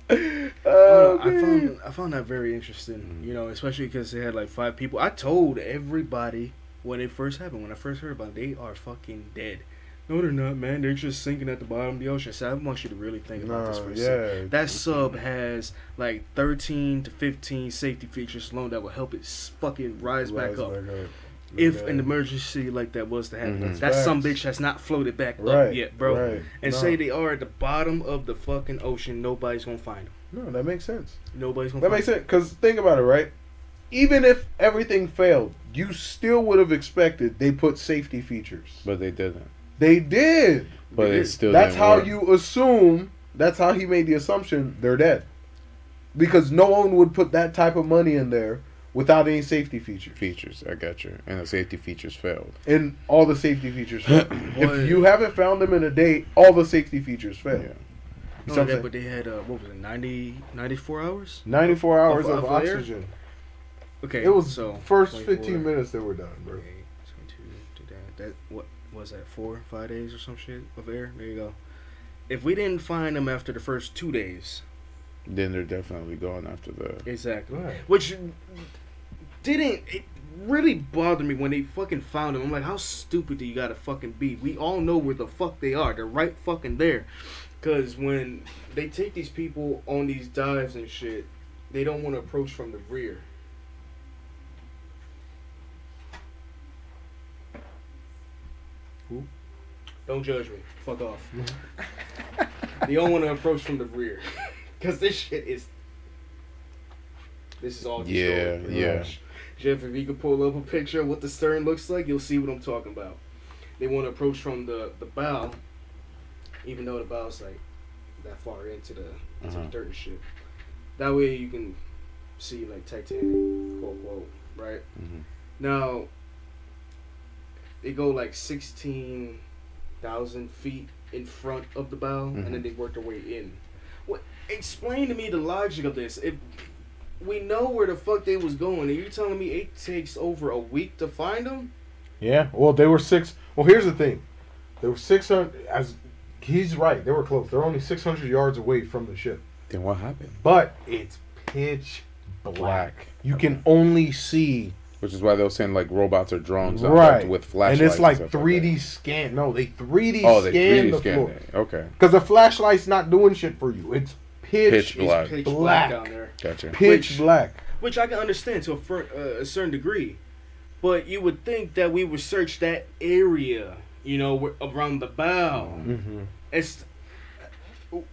Oh, I, know, I found I found that very interesting. You know, especially because they had like five people. I told everybody when it first happened. When I first heard about it, they are fucking dead. No, they're not, man. They're just sinking at the bottom of the ocean. So I want you to really think about this for a second. That sub has like 13 to 15 safety features alone that will help it fucking rise, back up. If Yeah. an emergency like that was to happen, Mhm. that some bitch has not floated back Right, up yet, bro. right. And No. say they are at the bottom of the fucking ocean, nobody's gonna find them. No, that makes sense. Nobody's gonna. That find makes sense. Because think about it, right? Even if everything failed, you still would have expected they put safety features. but they didn't. They did. But They it did. still. That's didn't how work. you assume. That's how he made the assumption they're dead. Because no one would put that type of money in there without any safety features. features. I got you. And the safety features failed. And all the safety features fail. What- if you haven't found them in a day, all the safety features failed. Yeah. You No, see what I'm that, but they had uh, what was it, 90, 94 hours? 94 hours Of- of, of air? oxygen. Okay, It was so first 24, 15 minutes they were done, bro. 28, 22, do that. That what was that? Four, five days or some shit of air. There you go. If we didn't find them after the first two days, Then they're definitely gone after the. exactly, Right. which didn't it really bothered me when they fucking found them. I'm like, how stupid do you gotta fucking be? We all know where the fuck they are. They're right fucking there. Cause when they take these people on these dives and shit, they don't want to approach from the rear. Who? Don't judge me. Fuck off. they don't want to approach from the rear. Cause this shit is. This is all. Yeah, destroyed. yeah. Jeff, if you could pull up a picture of what the stern looks like, you'll see what I'm talking about. They want to approach from the, the bow, even though the bow's like that far into the into Uh-huh. the dirt and shit. That way you can see like Titanic, quote quote, right? Mhm. Now they go like sixteen thousand feet in front of the bow, and then Mhm. they work their way in. What? Explain to me the logic of this. If we know where the fuck they was going, and you're telling me it takes over a week to find them? Yeah. Well, they were six. Well, here's the thing. They were 600. As he's right, they were close. They're only 600 yards away from the ship, Then what happened? but it's pitch black. Black. You can only see Which is why they'll send like robots or drones right there with flashlights. and it's like stuff 3D that. scan. No, they 3D Oh, they scan 3D the scan floor it. Okay, because the flashlight's not doing shit for you. It's pitch Pitch It's Black. pitch Black. black down there. gotcha. pitch Which- black. Which I can understand to a, fir- uh, a certain degree. But you would think that we would search that area You know, around the bow. Mm-hmm. It's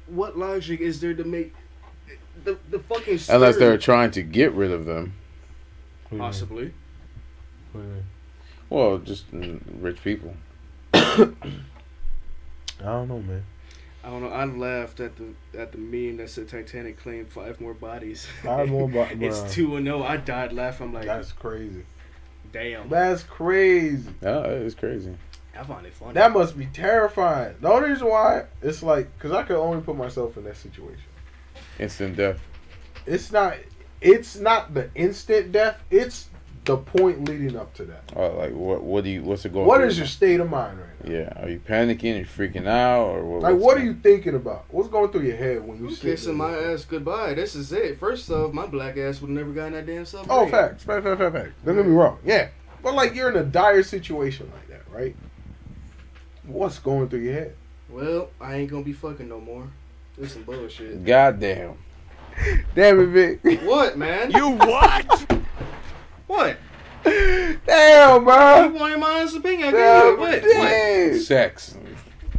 what logic is there to make the the fucking Unless they're trying to get rid of them. possibly. Well, just rich people. I don't know, man. I don't know. I laughed at the at the meme that said Titanic claimed five more bodies. Five more bodies. it's two and no. I died laughing. I'm like, That's crazy. damn. That's crazy. Yeah, it's crazy. I find it funny. That must be terrifying. The only reason why it's like, cause I could only put myself in that situation. Instant death. It's not. It's not the instant death. It's the point leading up to that. Oh, like what? What do you? What's it going? What through? is your state of mind right now? Yeah, are you panicking? Are you freaking out? Or what, Like, what's what are you thinking about? What's going through your head when you I'm sit kissing there? my ass goodbye. This is it. First off, my black ass would have never gotten that damn submarine. Oh, facts, fact, fact, fact, fact. Don't get me wrong. Yeah, but like you're in a dire situation like that, right? What's going through your head? Well, I ain't gonna be fucking no more. This some bullshit. Goddamn. Damn it, Vic. What, man? You what? What? Damn, You bro. want my honest opinion? I Damn, gave you what? What? Sex.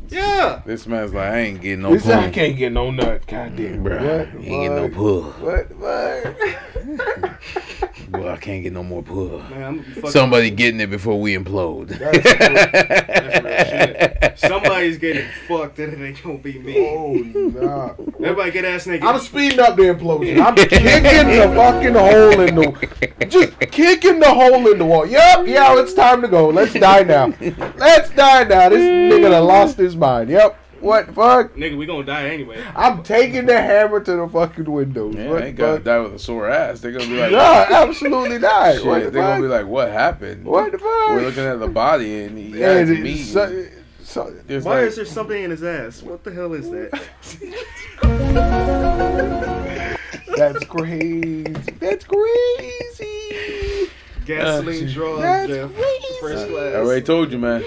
Yeah. This man's like, I ain't getting no He said I pull. can't get no nut. Goddamn, bro. What? he ain't get no pull. What? What? Well, I can't get no more pull. Man, I'm gonna. Somebody getting it before we implode. That's That's Somebody's getting fucked, and it ain't gonna be me. oh nah. Everybody get ass naked. I'm speeding up the implosion. I'm kicking the fucking hole in the, just kicking the hole in the wall. Yep, yeah, it's time to go. Let's die now. Let's die now. This nigga done lost his mind. Yep. What the fuck? Nigga, we gonna die anyway. I'm taking the hammer to the fucking window. Yeah, what they the gotta fuck? die with a sore ass. They're gonna be like, Yeah, absolutely not. shit. What They're the gonna be like, what happened? What the fuck? We're looking at the body and he Yeah, has it- meat. so- so- Why like, is there something in his ass? What the hell is that? That's crazy. That's crazy. Gasoline draws, That's Jeff. crazy. First I already told you, man.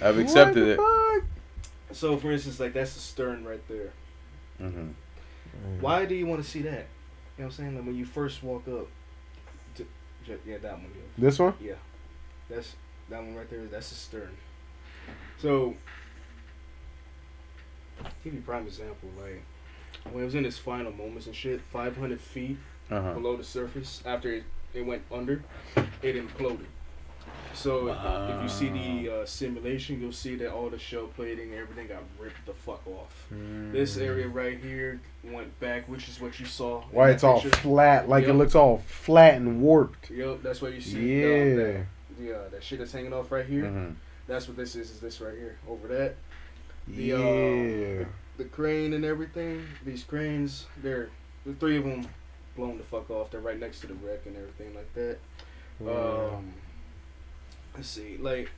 I've accepted it. What So, for instance, like that's the stern right there. hmm Why do you want to see that? You know what I'm saying? Like when you first walk up. To, yeah, that one. Yeah. This one? Yeah, that's that one right there. That's the stern. So, give you a prime example. Like when it was in its final moments and shit, 500 feet Uh-huh. below the surface after it, it went under, it imploded. So if you see the uh, simulation, you'll see that all the shell plating and everything got ripped the fuck off. This area right here went back, which is what you saw. Why it's all picture. flat, like it looks all flat and warped. Yep, that's what you see. Yeah. Um, that, the, uh, that shit that's hanging off right here. hmm That's what this is. Is this right here over that? The, Yeah. uh, the crane and everything. These cranes, they're the three of them blown the fuck off. They're right next to the wreck and everything like that. Um, let's see, like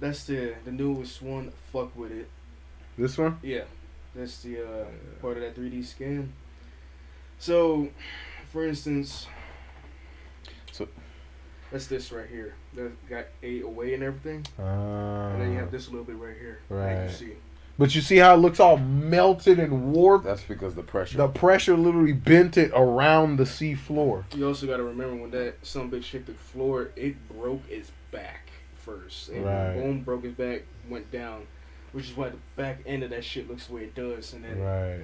that's the the newest one. Fuck with it. this one? Yeah, that's the uh, part of that 3D scan. So, for instance, So- that's this right here. That got eight away and everything, Uh, and then you have this little bit right here. Like Right. you see. But you see how it looks all melted and warped? That's because the pressure. The pressure literally bent it around the sea floor. You also got to remember when that some bitch hit the floor, it broke its back first. And Right. boom, broke his back, went down, which is why the back end of that shit looks the way it does. And then Right.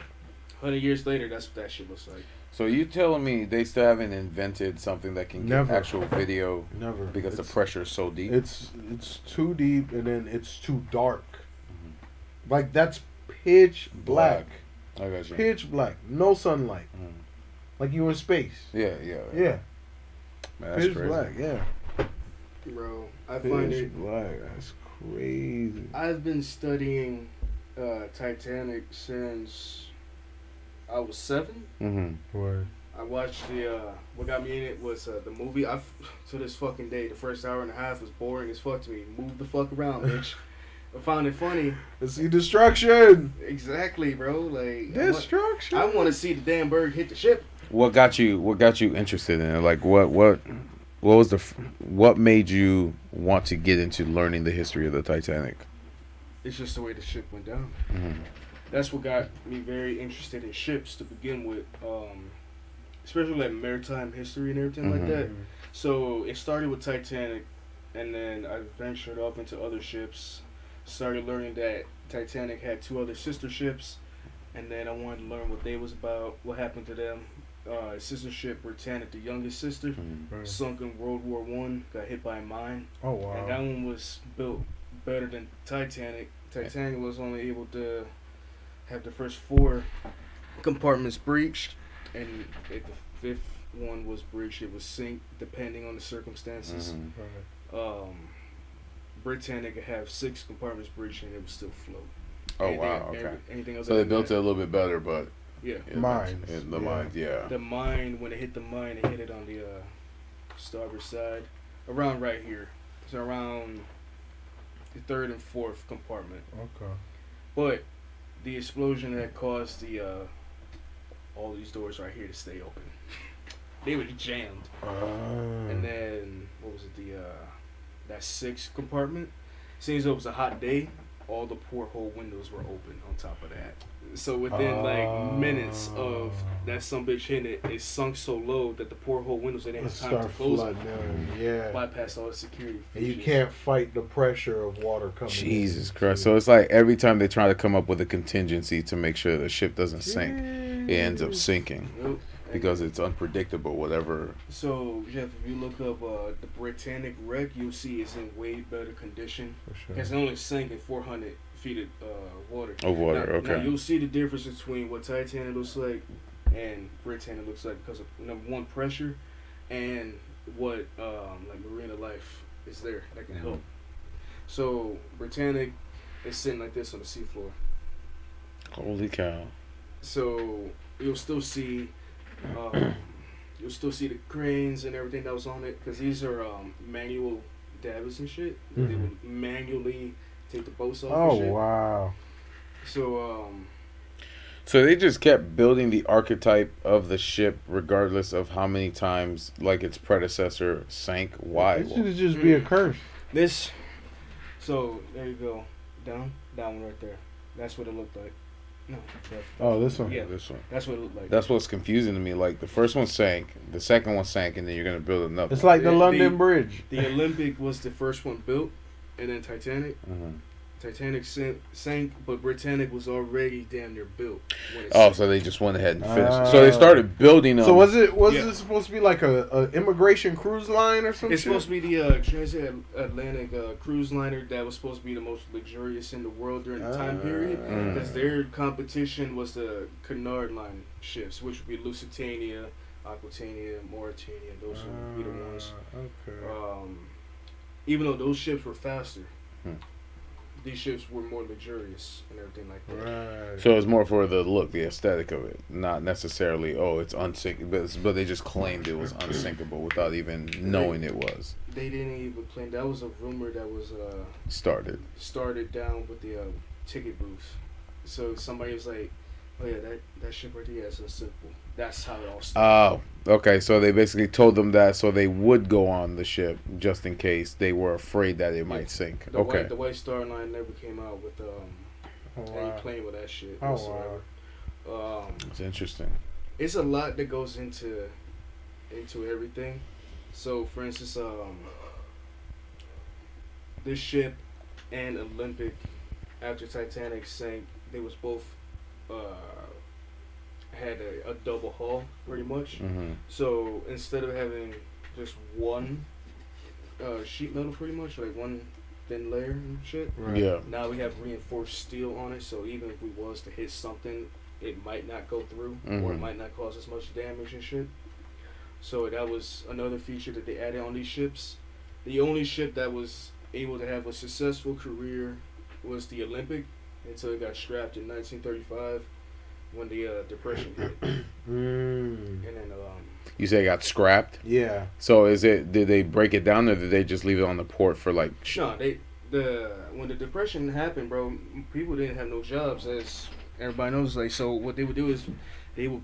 hundred years later, that's what that shit looks like. so you telling me they still haven't invented something that can Never. get actual video Never. because it's, the pressure is so deep? It's it's too deep and then it's too dark. Like that's pitch black. I got you. Pitch black. No sunlight. Mhm. Like you in space. Yeah, yeah. Yeah. Man, that's pitch crazy. black. Yeah. Bro, I find Pitch it. black. That's crazy. I've been studying uh, Titanic since I was seven. Mm-hmm. Word. I watched the. Uh, what got me in it was uh, the movie. I to this fucking day, the first hour and a half was boring as fuck to me. Move the fuck around, bitch. I found it funny. See destruction. Exactly, bro. Like I want, Destruction. I want to see the damn bird hit the ship. What got you? What got you interested in it? Like what? What? What was the? f- What made you want to get into learning the history of the Titanic? It's just the way the ship went down. Mhm. That's what got me very interested in ships to begin with. Um, especially like maritime history and everything like Mhm. that. So it started with Titanic. and then I ventured off into other ships. Started learning that Titanic had two other sister ships, and then I wanted to learn what they was about, what happened to them. Uh, sister ship Britannic, the youngest sister, Mhm. Sunk in World War One, got hit by a mine, Oh wow! and that one was built better than Titanic. Titanic was only able to have the first four compartments breached, and if the fifth one was breached, it was sink depending on the circumstances. Mhm. Um, Britannic could have six compartments breached and it would still float. Oh Anything- wow. Okay. every- anything else? So they than built it a little bit better, but Yeah. it- Mines, it- the yeah. mines, yeah. The mine when it hit the mine, it hit it on the uh, starboard side, around right here. It's around the third and fourth compartment. Okay. But the explosion that caused the uh, all these doors right here to stay open. They were jammed. Uh, And then what was it? The uh, that sixth compartment. Seems it was a hot day. All the porthole windows were open on top of that. So within like minutes of oh. that some bitch hitting it, it sunk so low that the porthole windows they didn't let's have time start to close flooding them. them. Yeah. Bypass all the security. And you features. can't fight the pressure of water coming. in. Jesus Christ! So it's like every time they try to come up with a contingency to make sure the ship doesn't sink, it ends up sinking Nope. Because it's unpredictable. Whatever. So Jeff, if you look up uh, the Britannic wreck, you'll see it's in way better condition. For sure. Because it only sank in 400 feet of uh, water. Of water, Now, okay. Now you'll see the difference between what Titanic looks like and Britannic looks like because of number one pressure, and what um, like marina life is there that can help. So Britannic is sitting like this on the seafloor. Holy cow! So you'll still see, um, you'll still see the cranes and everything that was on it because these are um, manual davits and shit. They Mhm. would manually take the boats off. Oh and shit. wow. So um, So they just kept building the archetype of the ship, regardless of how many times, like its predecessor, sank. Why? It should just be a Mm. curse. this, so there you go, down, that one right there. That's what it looked like. No, that- Oh, this one. Yeah. This one. that's what it looked like. That's what's confusing to me. Like the first one sank, the second one sank, and then you're gonna build another. It's like the The- London the- Bridge. the Olympic was the first one built, and then Titanic. Mhm. Titanic sank, sank, but Britannic was already damn near built. Oh, sank. so they just went ahead and finished. it. so they Ah. started building them. So was it was Yeah. it supposed to be like a, a immigration cruise line or something? It's supposed to be the uh, transatlantic uh, cruise liner that was supposed to be the most luxurious in the world during the time period. Mm. Because their competition was the Cunard line ships, which would be Lusitania, Aquitania, Mauretania. Those would be the ones. Okay. Um, even though those ships were faster, Hmm. These ships were more luxurious and everything like that. right. So it's more for the look, the aesthetic of it, not necessarily. Oh, it's unsinkable, but, but they just claimed it was unsinkable without even knowing it was They didn't even claim that was a rumor that was uh, started. started down with the uh, ticket booth. So somebody was like, "Oh yeah, that that ship right there is unsinkable." That's how it all started. Oh, okay. So they basically told them that so they would go on the ship just in case they were afraid that it might sink. the Okay. White, the White Star Line never came out with um, Oh, any wow. claim with that shit Oh, whatsoever. Um, It's interesting. it's a lot that goes into into everything. So, for instance, um, this ship and Olympic, after Titanic sank, they was both uh, had a, a double hull, pretty much. hmm So instead of having just one uh, sheet metal, pretty much like one thin layer and shit, Right. Yeah. now we have reinforced steel on it. So even if we was to hit something, it might not go through, or it Mhm. might not cause as much damage and shit. So that was another feature that they added on these ships. The only ship that was able to have a successful career was the Olympic until it got strapped in 1935 when the uh, depression hit, Mm. and then um, You say it got scrapped. Yeah. So is it? Did they break it down or did they just leave it on the port for like? sh- No, they the when the depression happened, bro, people didn't have no jobs, as everybody knows. Like, so what they would do is they would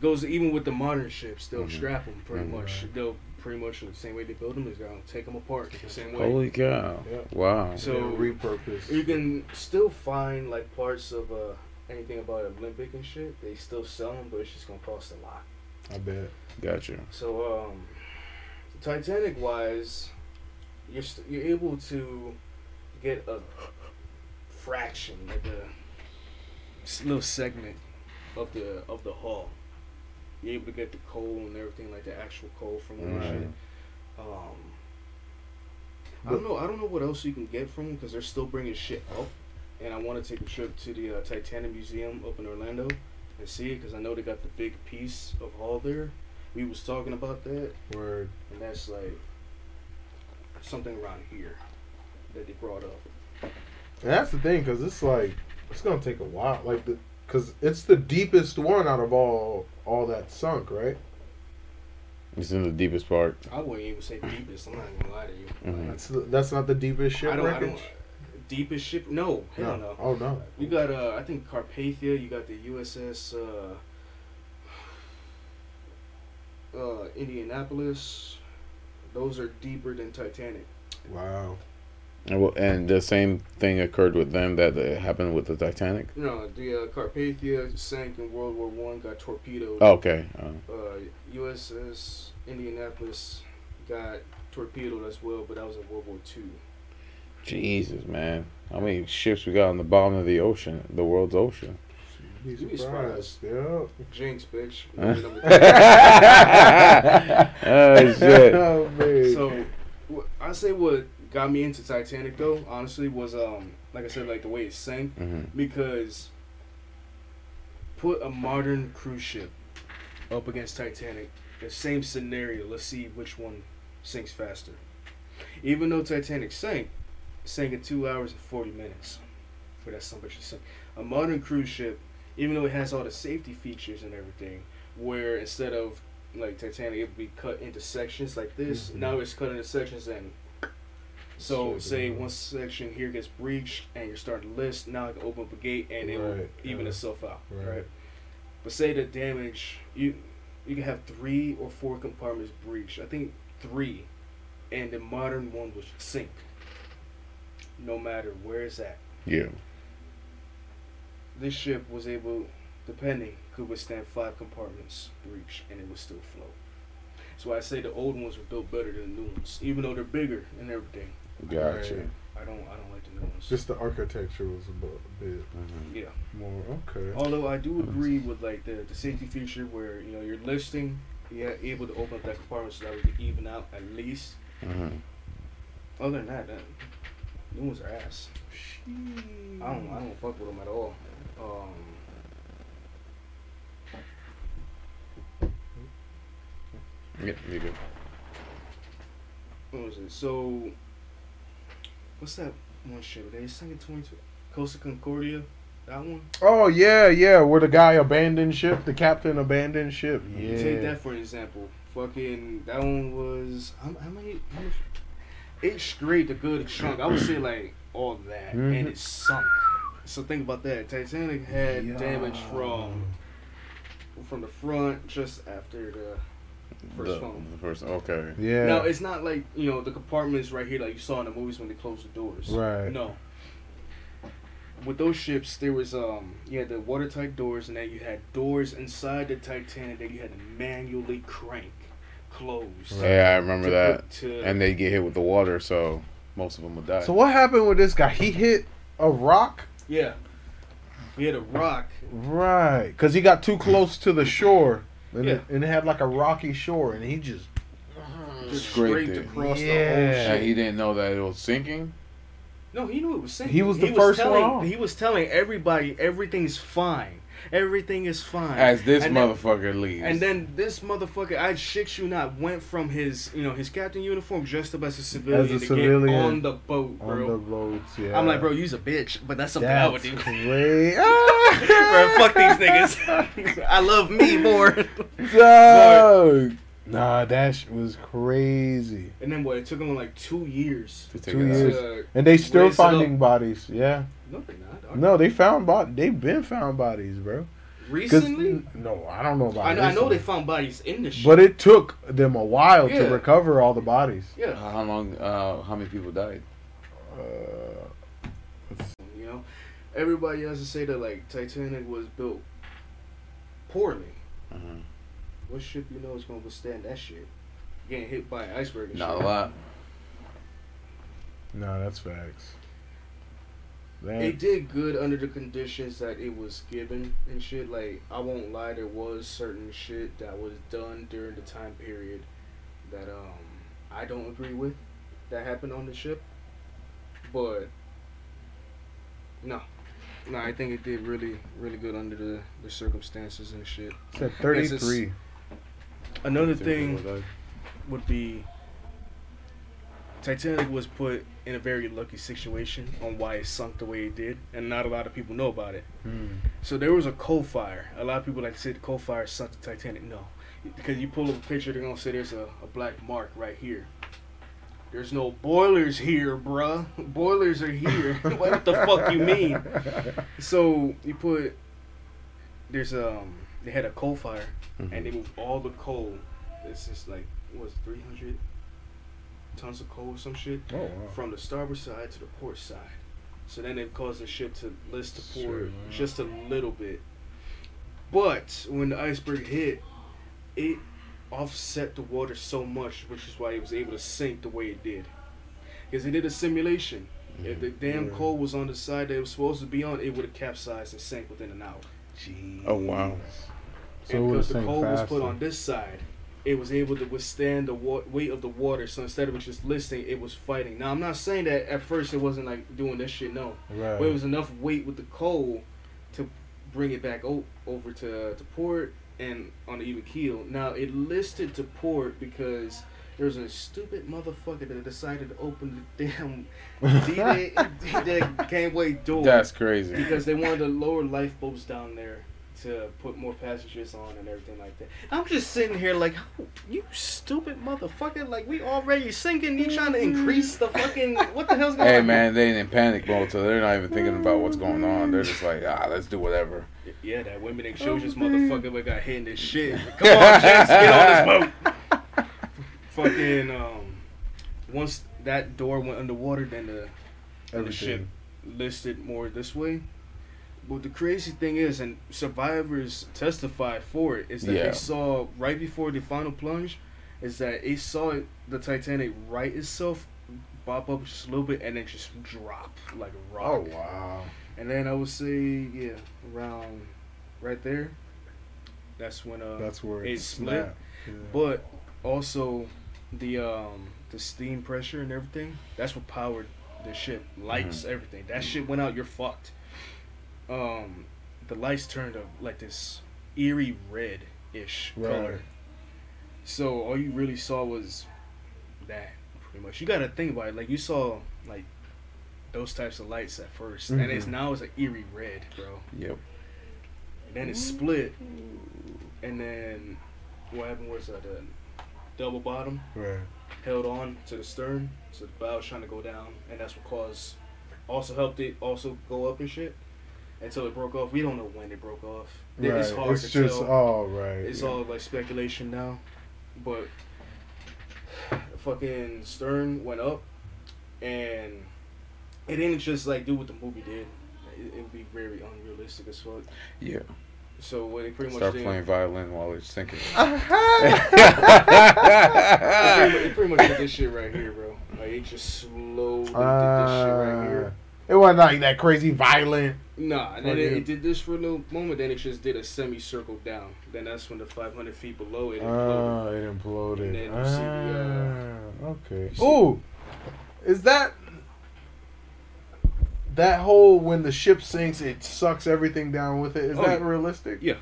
goes even with the modern ships, they'll Mhm. scrap them pretty Mhm. much. They'll pretty much the same way they build them is gonna take them apart the same way. Holy cow! Yeah. Wow. So- Yeah, repurpose. You can still find like parts of uh anything about Olympic and shit. They still sell them, but it's just gonna cost a lot. I bet. Gotcha. So um, Titanic wise, you're st- you're able to get a fraction, like a s- little segment of the of the hull. You're able to get the coal and everything, like the actual coal from the Right. shit. Um, I don't know. I don't know what else you can get from them because they're still bringing shit up, and I want to take a trip to the uh, Titanic Museum up in Orlando and see it because I know they got the big piece of hull there. We was talking about that, Word. and that's like something around here that they brought up. And that's the thing, cause it's like it's gonna take a while, like the, cause it's the deepest one out of all all that sunk, right? It's in the deepest part. I wouldn't even say deepest. I'm not gonna lie to you. Mhm. That's the, that's not the deepest I don't, I don't. Deepest ship? No, hell no. Oh no. You got uh, I think Carpathia. You got the USS uh, uh, Indianapolis. Those are deeper than Titanic. Wow. And, the same thing occurred with them that uh, happened with the Titanic. No, the uh, Carpathia sank in World War One. Got torpedoed. Oh, okay. Uh, Uh, USS Indianapolis got torpedoed as well, but that was in World War Two. Jesus, man. How many ships we got on the bottom of the ocean, the world's ocean? Be You'd be surprised. Yeah. Jinx, bitch. Huh? Movie number three. oh shit! oh man. So, wh- I say what got me into Titanic though, honestly, was um, like I said, like the way it sank, hmm because put a modern cruise ship up against Titanic, the same scenario. Let's see which one sinks faster. Even though Titanic sank, sank in two hours and forty minutes. For that some bitch to sink. A modern cruise ship, even though it has all the safety features and everything, where instead of like Titanic, it would be cut into sections like this. Mhm. Now it's cut into sections and. So Sure, say yeah. one section here gets breached and you're starting to list. Now I can open up a gate and it will Right, even yeah. itself out. Right. Right. But say the damage you you can have three or four compartments breached. I think three, and the modern one will sink. No matter where it's at, Yeah. this ship was able, depending, could withstand five compartments breach and it would still float. So I say the old ones were built better than the new ones, even though they're bigger and everything. Gotcha. Right. I don't I don't like the new ones. Just the architecture was a bu- bit Mhm. yeah. more okay. Although I do agree with like the, the safety feature where you know you're listing, you're able to open up that compartment so that we can even out at least. Mhm. Other than that, that new ones are ass. I don't I don't fuck with them at all. Um, Yeah, you good. what was it? So, what's that one ship? They sang it twenty two. Costa Concordia, that one. Oh yeah, yeah. Where the guy abandoned ship, the captain abandoned ship. Yeah. Take that for an example. Fucking that one was how, how many? How much? It straight a good chunk. I would say like all that, Mhm. and it sunk. So think about that. Titanic had damage from from the front just after the first The, phone. the first. Okay. Yeah. Now it's not like you know the compartments right here like you saw in the movies when they closed the doors. Right. No. With those ships, there was um you had the watertight doors, and then you had doors inside the Titanic that you had to manually crank closed. Right. Yeah, I remember to that. put to- And they get hit with the water, so most of them would die. So what happened with this guy? He hit a rock. yeah, He had a rock. Right. Because he got too close to the shore. And, Yeah. it, and it had like a rocky shore, and he just. Mm-hmm. Just Scraped scraped it. across the whole Yeah. and he didn't know that it was sinking. No, he knew it was sinking. He was the first telling, one on. He was telling everybody everything's fine. Everything is fine. As this And then- motherfucker leaves. And then this motherfucker, I shit you not, went from his, you know, his captain uniform dressed up as a civilian, As a to civilian get on the boat, On bro. the boats, yeah. I'm like, bro, you's a bitch, but that's something I would do. great. Ah! bro, fuck these niggas. I love me more. Dog. Nah, that sh- was crazy. and then what? It took them like two years. to take two years. To, And they still Raise it up. finding bodies. Yeah. No, they're not. No, they found bodies. They've been found bodies, bro. 'Cause- Recently, No, I don't know about. I know, I know they found bodies in the ship. But it took them a while Yeah. to recover all the bodies. yeah, How long? Uh, how many people died? Uh, you know, everybody has to say that like Titanic was built poorly. Uh-huh. What ship you know is gonna withstand that shit? Getting hit by an iceberg and Not shit. a lot. No, that's facts. That, It did good under the conditions that it was given and shit. Like I won't lie, there was certain shit that was done during the time period that um I don't agree with that happened on the ship. But no. No, I think it did really, really good under the, the circumstances and shit. said It's just- 33. Another thing would be Titanic was put in a very lucky situation on why it sunk the way it did, and not a lot of people know about it. Hmm. So there was a coal fire. A lot of people like to say the coal fire sunk the Titanic. No, because you pull up a picture, they're gonna say there's a, a black mark right here. There's no boilers here, bruh. Boilers are here. what the fuck you mean? So you put there's um they had a coal fire and they moved all the coal. This is like what was 300 tons of coal or some shit Oh, wow. from the starboard side to the port side. So then it caused the ship to list to port wow. just a little bit. But when the iceberg hit, it offset the water so much, which is why it was able to sink the way it did. Because they did a simulation. If the damn Yeah. coal was on the side that it was supposed to be on, it would have capsized and sank within an hour. Jeez. Oh, wow. So and it because the coal was put on this side, it was able to withstand the wa- weight of the water. So instead of it just listing, it was fighting. Now I'm not saying that at first it wasn't like doing this shit. No, Right. but it was enough weight with the coal to bring it back o- over to to port and on the even keel. Now it listed to port because. There was a stupid motherfucker that decided to open the damn D-deck, D-deck gangway door That's crazy. because they wanted to lower lifeboats down there to put more passengers on and everything like that. I'm just sitting here like, "Oh, you stupid motherfucker! Like we already sinking. You trying to increase the fucking what the hell's going on? Hey man, they in panic mode, so they're not even thinking about what's going on. They're just like, ah, let's do whatever. Yeah, that women exposures motherfucker but got hit in this shit. Come on, Chase, get on this boat. fucking um, once that door went underwater, then the then the ship listed more this way. But the crazy thing is, and survivors testified for it, is that Yeah. they saw right before the final plunge, is that they saw the Titanic right itself bop up just a little bit and then just drop like a rock. Oh, wow. And then I would say, yeah, around right there, that's when uh, That's where it it split. Yeah. but also the um the steam pressure and everything that's what powered the ship lights everything that shit went out you're fucked um the lights turned up like this eerie red ish Right. color so all you really saw was that pretty much you gotta think about it like you saw like those types of lights at 1st and it's Mhm. now it's an eerie red bro Yep. and then it split and then what happened was that the double bottom Right. held on to the stern, so the bow was trying to go down, and that's what caused, also helped it also go up and shit, until it broke off. We don't know when it broke off. Right. It's hard it's to just, tell. oh, right. it's yeah. all like speculation now, but fucking stern went up, and it didn't just like do what the movie did. It, it would be very unrealistic as fuck. Yeah. So what it pretty much Start did, playing violin while it's sinking. it pretty, much, it pretty much did this shit right here, bro. Like it just slowly did this shit right ah. here. Uh, it wasn't like that crazy violent. Nah, and then it, it did this for a little moment. Then it just did a semicircle down. Then that's when the 500 feet below it imploded. Ah, it imploded. And then you see the, Ah, okay. you see- Ooh, is that that whole when the ship sinks, it sucks everything down with it? Is Oh, that yeah. realistic? Yeah,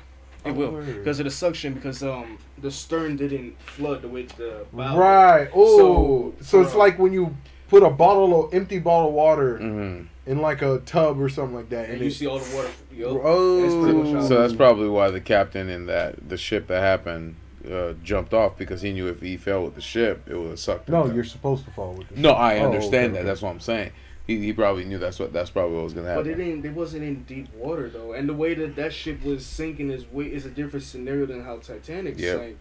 it Oh, will because of the suction. Because um the stern didn't flood the way the bow. Right. Oh, so, So, it's uh, like when you put a bottle of empty bottle of water hmm in like a tub or something like that, And and, you it, see all the water. Yo, oh, It's much So that's probably why the captain in that the ship that happened uh, jumped off because he knew if he fell with the ship, it would have sucked. no, down. you're supposed to fall with this. No, I Oh, understand okay, that. okay. That's what I'm saying. He, he probably knew that's what that's probably what was gonna happen. But it happen. didn't. It wasn't in deep water though, and the way that that ship was sinking is way is a different scenario than how Titanic Yep. sank.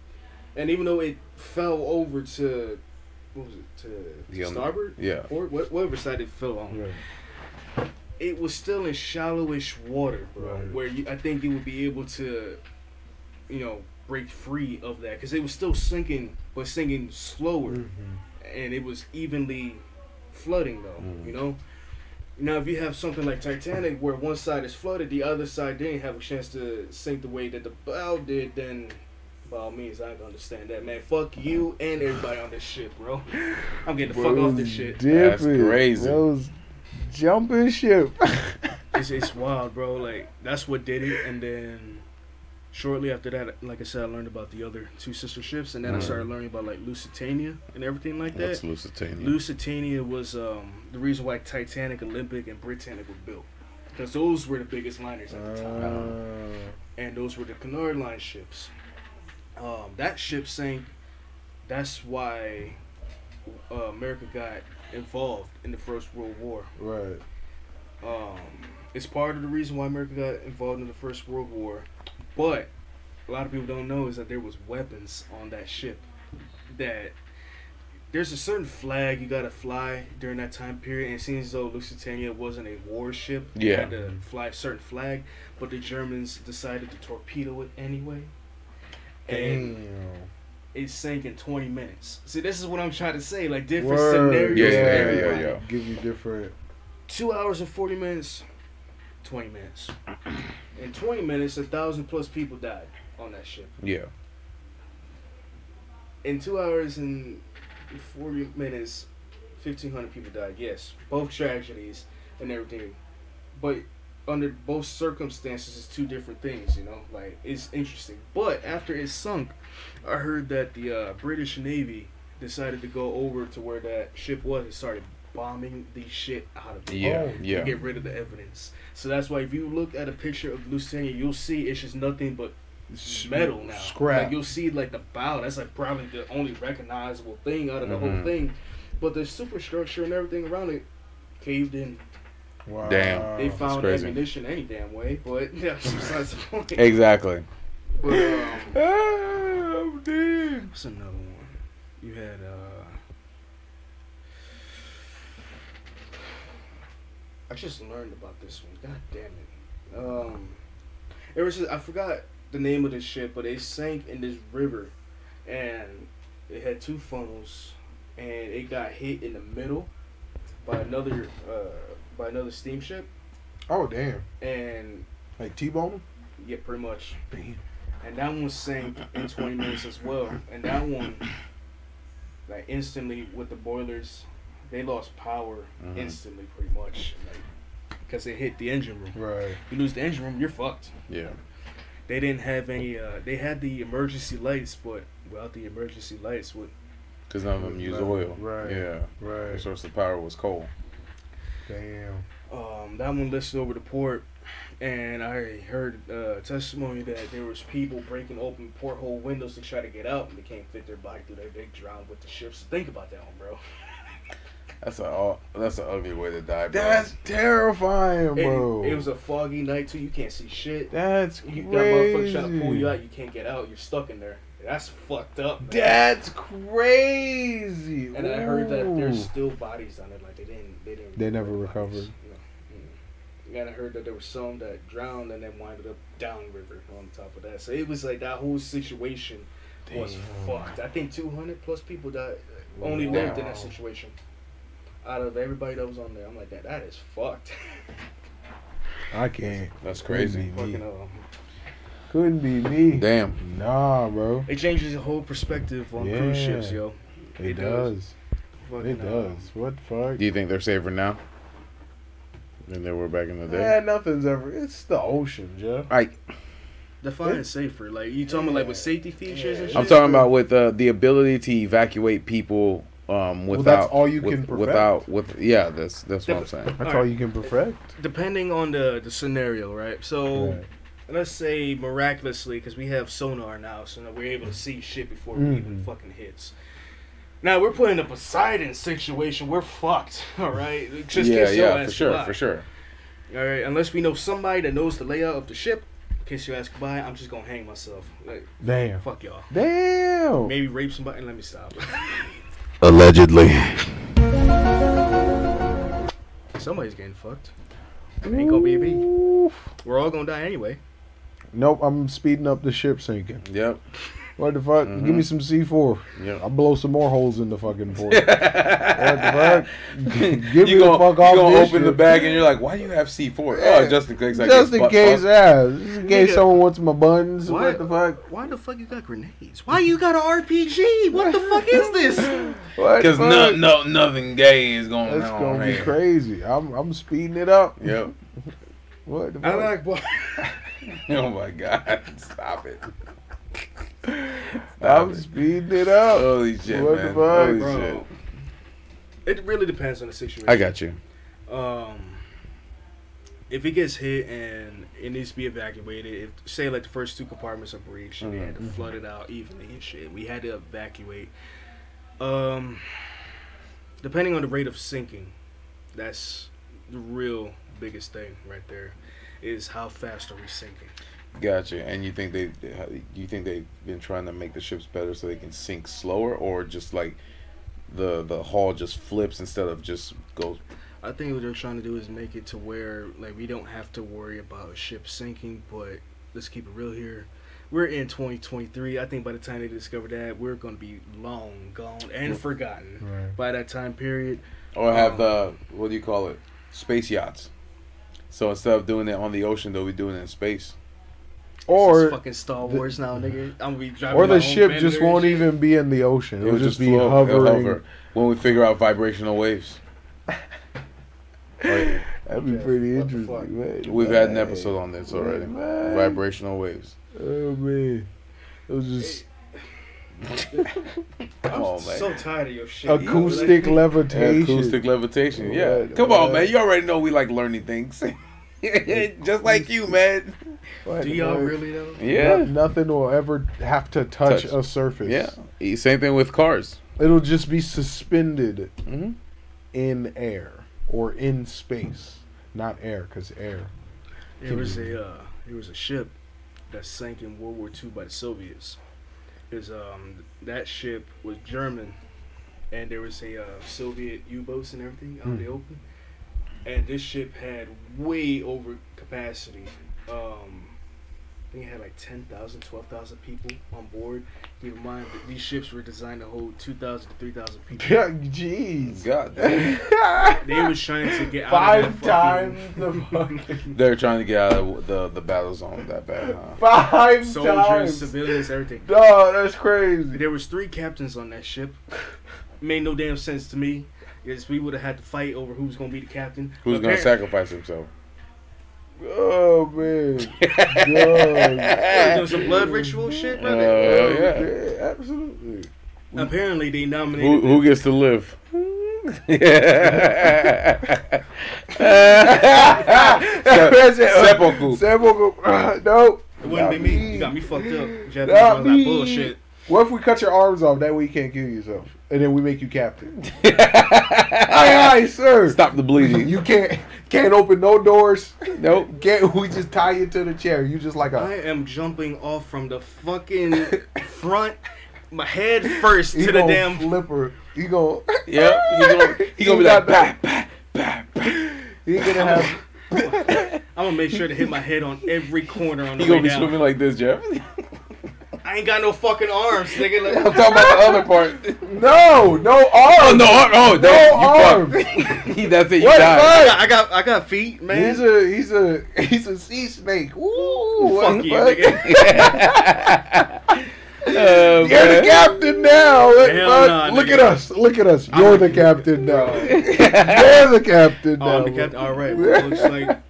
And even though it fell over to, what was it to The starboard Yeah. or wh- whatever side it fell on, Right. It was still in shallowish water, bro. Right. Where you, I think you would be able to, you know, break free of that because it was still sinking, but sinking slower, Mhm. and it was evenly flooding though. Mm. You know. Now, if you have something like Titanic, where one side is flooded, the other side didn't have a chance to sink the way that the bow did, then by all means, I can understand that, man. Fuck you and everybody on this shit, bro. I'm getting the fuck off this shit. That's Different. crazy. Those jumping ship. It's, it's wild, bro. Like that's what did it, and then shortly after that, like I said, I learned about the other two sister ships, and then I Mhm. started learning about like Lusitania and everything like that. What's Lusitania? Lusitania was um, the reason why Titanic, Olympic, and Britannic were built. Because those were the biggest liners at the time. Uh, And those were the Cunard Line ships. Um, that ship sank. That's why uh, America got involved in the First World War. right. Um, it's part of the reason why America got involved in the First World War. But a lot of people don't know is that there was weapons on that ship. That there's a certain flag you gotta fly during that time period, and it seems as though Lusitania wasn't a warship. You Yeah. had to fly a certain flag, but the Germans decided to torpedo it anyway. And Damn. It sank in 20 minutes. See, this is what I'm trying to say. Like different Word. scenarios. Yeah, yeah, yeah, yeah. Give you different. two hours and 40 minutes 20 minutes in 20 minutes a thousand plus people died on that ship Yeah. in two hours and 40 minutes 1500 people died yes both tragedies and everything but under both circumstances it's two different things you know like it's interesting but after it sunk i heard that the uh, british navy decided to go over to where that ship was and started bombing the shit out of it Yeah. Oh, yeah. to get rid of the evidence. So that's why if you look at a picture of Lusitania, you'll see it's just nothing but metal now. Scrap. Like you'll see like the bow. That's like probably the only recognizable thing out of the Mhm. whole thing. But the superstructure and everything around it caved in. wow. Damn. They found ammunition any damn way, but that's besides the point. Exactly. But, um, Oh, dude. what's another one? You had uh I just learned about this one. God damn it. Um it was I forgot the name of the ship, but it sank in this river and it had two funnels and it got hit in the middle by another uh by another steamship Oh damn. and Like T-bone him. yeah pretty much Damn. And that one sank in 20 minutes as well. And that one, like instantly with the boilers, they lost power Mhm. instantly, pretty much, like because it hit the engine room. Right. You lose the engine room, you're fucked. Yeah. They didn't have any. Uh, they had the emergency lights, but without the emergency lights, what? Because none of them use No, oil. right. Yeah. The Right. source of power was coal. Damn. um, that one listed over the port. And I heard uh, testimony that there was people breaking open porthole windows to try to get out, and they can't fit their body through there. They drowned with the ships. Think about that one, bro. That's a that's an ugly way to die, bro. That's terrifying, bro. it was a foggy night too. You can't see shit. That's You got motherfucker trying to pull you out. You can't get out. You're stuck in there. That's fucked up. man. That's crazy. And I heard that there's still bodies on it. Like they didn't. They didn't. They never recovered. No. Mm. I heard that there were some that drowned and then winded up downriver on top of that. So it was like that whole situation was fucked. I think 200 plus people died. Only Wow. lived in that situation. Out of everybody that was on there, I'm like that. That is fucked. I can't. That's crazy. Couldn't be Fucking, me. um, Couldn't be me. Damn. Nah, bro. It changes the whole perspective on cruise ships, yo. It, It does. does. Fucking, It uh, does. What the fuck? Do you think they're safer now than they were back in the day? Yeah, nothing's ever. It's the ocean, Jeff. I define It- it safer. Like you talking about like with safety features and Yeah. shit. I'm talking about with uh, the ability to evacuate people um, Well, without that's all you with- can perfect. without with yeah that's that's what I'm saying. That's Alright. all you can perfect. Depending on the the scenario, right? So Right. let's say miraculously, because we have sonar now, so we're able to see shit before it even fucking hits. Now we're put in a Poseidon situation. We're fucked. All right. Just yeah, kiss your yeah, for sure, goodbye. for sure. All right. Unless we know somebody that knows the layout of the ship, kiss your ass goodbye. I'm just gonna hang myself. Like Damn. fuck y'all. Damn. Maybe rape somebody. Let me stop. Allegedly. Somebody's getting fucked. Ain't gonna be me. Oof. We're all gonna die anyway. Nope, I'm speeding up the ship sinking. Yep. What the fuck? Mhm. Give me some C four. Yeah. I'll blow some more holes in the fucking port. what the fuck? Give you the gonna, fuck you off gonna this open the bag and you're like, why do you have C4? Yeah. Oh, just in case. I Just in case, fucked. yeah. Just in case Nigga. someone wants my buns. Why- What the fuck? Why the fuck you got grenades? Why you got an RPG? What the fuck is this? Because the no, no, nothing gay is going That's on gonna be here. crazy. I'm I'm speeding it up. Yep. What the fuck? I fuck? like boy. Oh my God! Stop it! Stop I'm speeding it up. Holy shit, What the man! fuck? Holy Bro. shit! It really depends on the situation. I got you. um, if it gets hit and it needs to be evacuated, if say like the first two compartments are breached and they had to Mm-hmm. flood it out evenly and shit, we had to evacuate. Um, depending on the rate of sinking, that's the real biggest thing right there. Is how fast are we sinking? Gotcha. And you think they? You think they've been trying to make the ships better so they can sink slower, or just like the the hull just flips instead of just goes? I think what they're trying to do is make it to where like we don't have to worry about a ship sinking. But let's keep it real here. We're in 2023. I think by the time they discover that, we're going to be long gone and forgotten Right. by that time period. Or have Um, the what do you call it? Space yachts. So instead of doing it on the ocean, they'll be doing it in space. This is Or fucking Star Wars now, nigga. I'm gonna be driving. or my the own ship just won't shit. even be in the ocean. It'll, just, be float, hovering. hover when we figure out vibrational waves. Right. That'd be Okay, pretty what the fuck? interesting, man. We've had an episode on this already. Man. Vibrational waves. Oh man, it was just I'm Come on, man. so tired of your shit. acoustic Like, levitation. Acoustic levitation. Yeah. What? Come on, man. You already know we like learning things. Just like you, man. What Do y'all fuck? really though? Yeah. No- nothing will ever have to touch, Touch. a surface. Yeah. Same thing with cars. It'll just be suspended Mm-hmm. in air or in space, not air, because air. There was a uh, there was a ship that sank in World War II by the Soviets. Is um that ship was German, and there was a uh, Soviet U-boats and everything out in the open, and this ship had way over capacity. Um, I think it had like 10,000, 12,000 people on board. Keep in mind that these ships were designed to hold 2,000 to 3,000 people. Yeah, jeez. God damn. They were trying to get out Five of that times fucking- the fucking. They're trying to get out of the the battle zone that bad, huh? Five soldiers, times. civilians, everything. Dog, that's crazy. There was three captains on that ship. Made no damn sense to me. Yes, we would have had to fight over who's gonna be the captain. Who's gonna sacrifice himself? Oh man. What, doing some blood ritual shit, brother. Uh, Oh, yeah. yeah, absolutely. Apparently, they nominated. Who who gets to live? Seppuku. Seppuku. No. It wouldn't be Not me. You got me fucked up. Japanese Not was like bullshit. What if we cut your arms off? That way you can't kill yourself, and then we make you captain. aye, aye, sir. Stop the bleeding. You can't can't open no doors. Nope. Can't. We just tie you to the chair. You just like I a. am jumping off from the fucking front, my head first He to the damn. flipper. He gonna. Yep. He gonna, he gonna be like, that. bah, bah, bah, bah. He gonna have. I'm gonna make sure to hit my head on every corner on the He way gonna be down. swimming like this, Jeff. I ain't got no fucking arms, nigga. I'm talking about the other part. No, no arms. Oh no! Oh, No damn, you arms. He- That's it. You What? died. I got, I got, I got feet, man. He's a he's a he's a sea snake. Woo! what Fuck you, the nigga. Oh, You're man. the captain now. What nah, Look nigga. at us. Look at us. You're oh, the- the captain now. You're the captain Oh, now. I'm the captain. All right. Well, looks like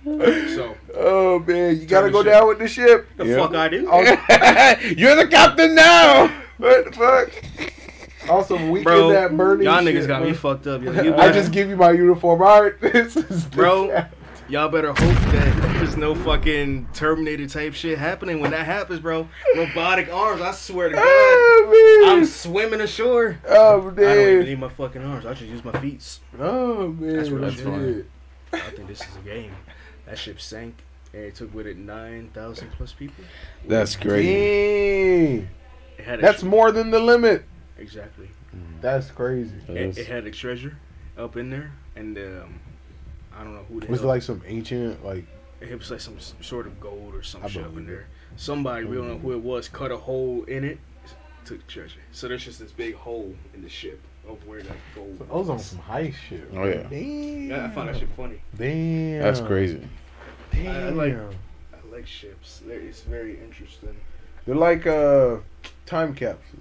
so. Oh man, you gotta go ship. down with the ship. The Yeah. fuck I do, Oh, You're the captain now. what the fuck? Also, we bro? that burning. Y'all shit, niggas got bro. me fucked up. Yo, you I just give you my uniform. All right, this is the Bro. Cap- Y'all better hope that there's no fucking Terminator type shit happening when that happens, bro. Robotic arms, I swear to God. Oh. I'm swimming ashore. oh man, I don't even need my fucking arms. I should use my feet. Oh man. That's what I'm doing. I think this is a game. That ship sank and it took with it 9,000 plus people. That's great. Dang. That's extra- more than the limit. Exactly. That's crazy. It, it had a treasure up in there and um, I don't know who the Was it like some ancient like? it was like some sort of gold or some I shit up in there. Somebody, we don't know who it was, cut a hole in it took the treasure. So there's just this big hole in the ship of where that gold. So I was on some heist shit. Oh, yeah. Damn. Yeah, I found that shit funny. Damn. That's crazy. Damn. I- I like- I like ships. They're, it's very interesting. They're like uh, time capsules.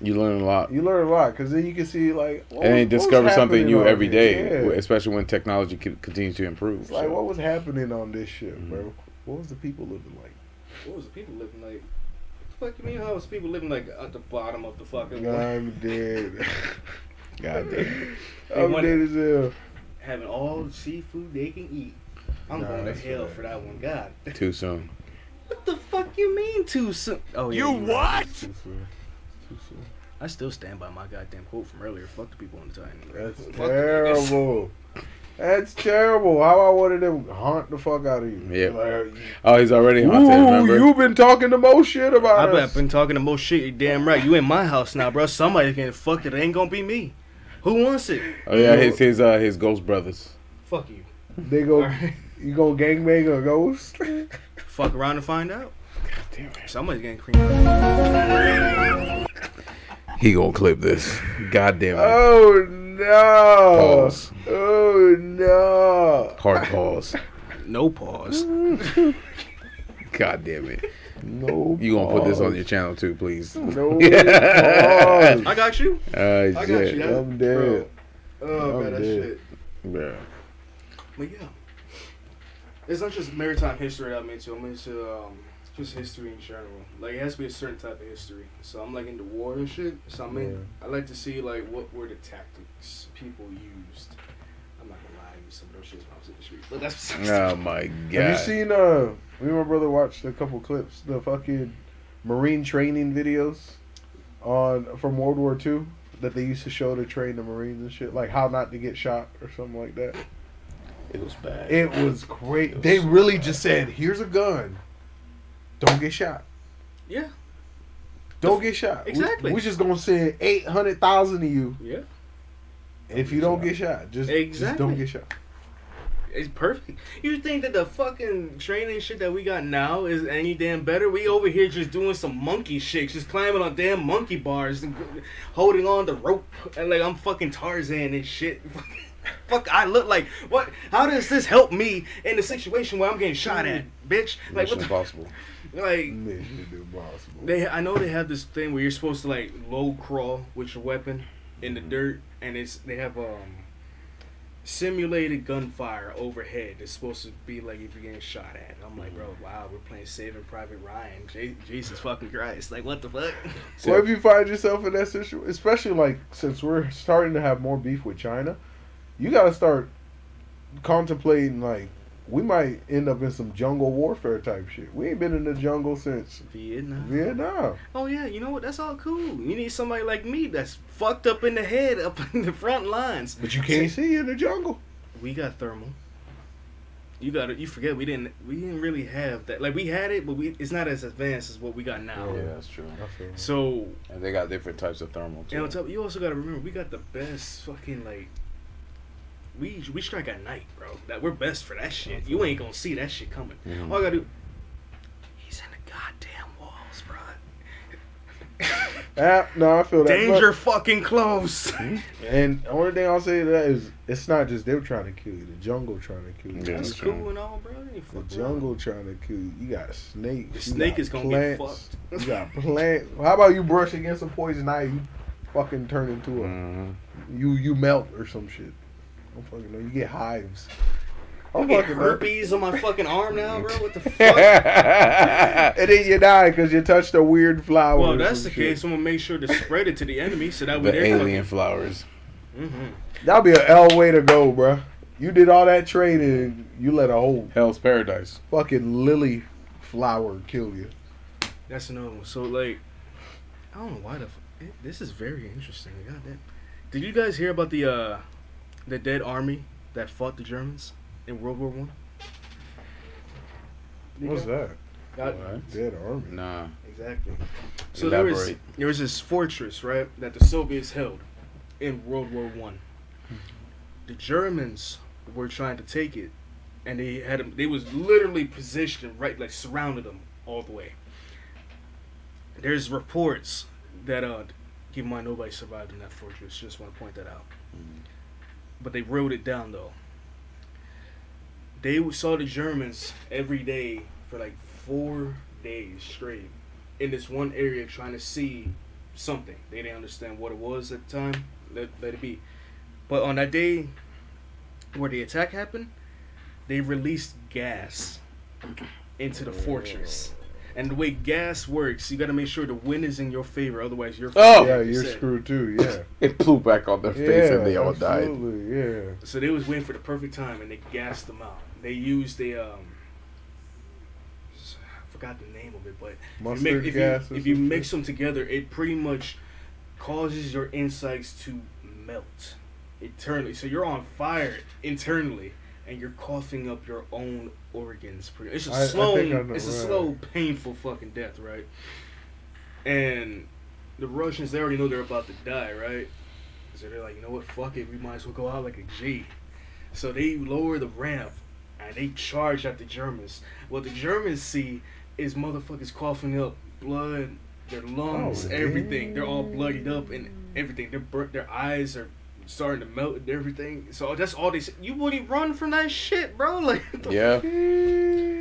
You learn a lot. You learn a lot because then you can see like. what And was- then what was discover something new on every here. day, Yeah. especially when technology co- continues to improve. It's like what was happening on this ship, Mhm. bro? What was the people living like? What was the people living like? What the fuck you mean? How was people living like at the bottom of the fucking I'm dead. God damn. I'm dead as hell. having all the seafood they can eat? I'm Nah, going to hell bad. for that one. God, Too soon. what the fuck you mean too soon? Oh yeah, You you're right. Too soon. Too soon. I still stand by my goddamn quote from earlier. Fuck the people on the Titan. That's Fuck the niggas. terrible. That's terrible. How I wanted them haunt the fuck out of you. Yeah. Like, Oh, he's already haunted. Ooh, Remember? you've been talking the most shit about I've us. been talking the most shit. You damn right. You in my house now, bro. Somebody can fuck it. It ain't gonna be me. Who wants it? oh yeah, his his uh his ghost brothers. Fuck you. They go, Alright. you go gangbang a ghost. Fuck around and find out. God Damn it. Somebody's getting creamed. He gonna clip this. God damn it. oh no! Pause. Oh no! Hard pause. No pause. God damn it. No. You gonna put this on your channel too, please. No. I got you. Uh, I got shit. you. I'm dead. Oh I'm man, that shit. Yeah. But yeah, it's not just maritime history that I'm into. I'm into um, just history in general. Like it has to be a certain type of history. So I'm like into war and shit. So I'm in, I like to see like what were the tactics people used. I'm not gonna lie, I used some of those shit when I was in the street. But that's Oh my god. Have you seen? Uh, me and my brother watched a couple clips. The fucking marine training videos on from World War II that they used to show to train the Marines and shit, like how not to get shot or something like that. It was bad. It was great. It was they so really bad. just said, "Here's a gun. Don't get shot. yeah, Don't get shot. Exactly. We're just gonna send eight hundred thousand of you. yeah. If you don't get shot, just, just don't get shot. It's perfect. You think that the fucking training shit that we got now is any damn better? We over here just doing some monkey shit, just climbing on damn monkey bars and holding on the rope, and like I'm fucking Tarzan and shit. Fuck, I look like what? How does this help me in the situation where I'm getting shot at, mm. bitch? Like Mission what? Impossible. Like Mission impossible. they, I know they have this thing where you're supposed to like low crawl with your weapon in the mm-hmm. dirt, and it's they have um simulated gunfire overhead. It's supposed to be like if you're getting shot at. I'm like, bro, mm. wow, we're playing Saving Private Ryan. Je- Jesus fucking Christ, like what the fuck? Well, if you find yourself in that situation, especially like since we're starting to have more beef with China, you got to start contemplating like we might end up in some jungle warfare type shit. We ain't been in the jungle since Vietnam. Vietnam. Oh yeah, you know what? That's all cool. You need somebody like me that's fucked up in the head, up in the front lines. But you can't see in the jungle. We got thermal. You got to You forget we didn't. We didn't really have that. Like we had it, but we. It's not as advanced as what we got now. Yeah, that's true. So And they got different types of thermal too. and on top, you also got to remember we got the best fucking like. We we strike at night, bro. That we're best for that shit. You ain't gonna see that shit coming. Mhm. All I gotta do. He's in the goddamn walls, bro. Ah, no, I feel that. Danger fucking close. And the only thing I'll say to that is it's not just them trying to kill you. The jungle trying to kill you. Yeah, That's that's cool and all, bro. The fuck around. jungle trying to kill you. You got snakes. The snake is gonna get plants, fucked. You got plants. How about you brush against a poison ivy? You fucking turn into a Mhm. you you melt or some shit. I don't fucking know. You get hives. I I don't get fucking know. herpes on my fucking arm now, bro. What the fuck? And then you die because you touched a weird flower. well, that's the shit. case. I'm gonna make sure to spread it to the enemy so that way the they're alien flowers. hmm That'll be an L way to go, bro. You did all that training. You let a whole Hell's Paradise. fucking lily flower kill you. That's another one. So like, I don't know why the. F- it, this is very interesting. Goddamn. Did you guys hear about the uh, the dead army that fought the Germans in World War One? What's that? Got- What? Dead army. Nah. Exactly. So there was there was this fortress, right, that the Soviets held in World War One. The Germans were trying to take it, and they had them. They was literally positioned right, like surrounded them all the way. There's reports that uh, keep in mind nobody survived in that fortress. Just want to point that out. Mm. But they wrote it down though. They saw the Germans every day for like four days straight in this one area trying to see something. They didn't understand what it was at the time. Let, let it be. But on that day where the attack happened, they released gas into the fortress. And the way gas works, you got to make sure the wind is in your favor, otherwise you're Oh! yeah, you you're said. screwed too. Yeah, It blew back on their face yeah, and they all died. absolutely, Yeah, So they was waiting for the perfect time and they gassed them out. They used the um, I forgot the name of it, but if you, mustard make, if, gas. you, if you mix them together, it pretty much causes your insides to melt internally. So you're on fire internally, and you're coughing up your own organs. Pretty, it's a I- I slow, think I know, it's a right. slow, painful fucking death, right? And the Russians, they already know they're about to die, right? So they're like, you know what, fuck it, we might as well go out like a G. So they lower the ramp and they charge at the Germans. What the Germans see is motherfuckers coughing up blood, their lungs, Oh, everything. They're all bloodied up and everything. Their bur- their eyes are starting to melt and everything. So that's all they say. You wouldn't run from that shit, bro. Like what the Yeah,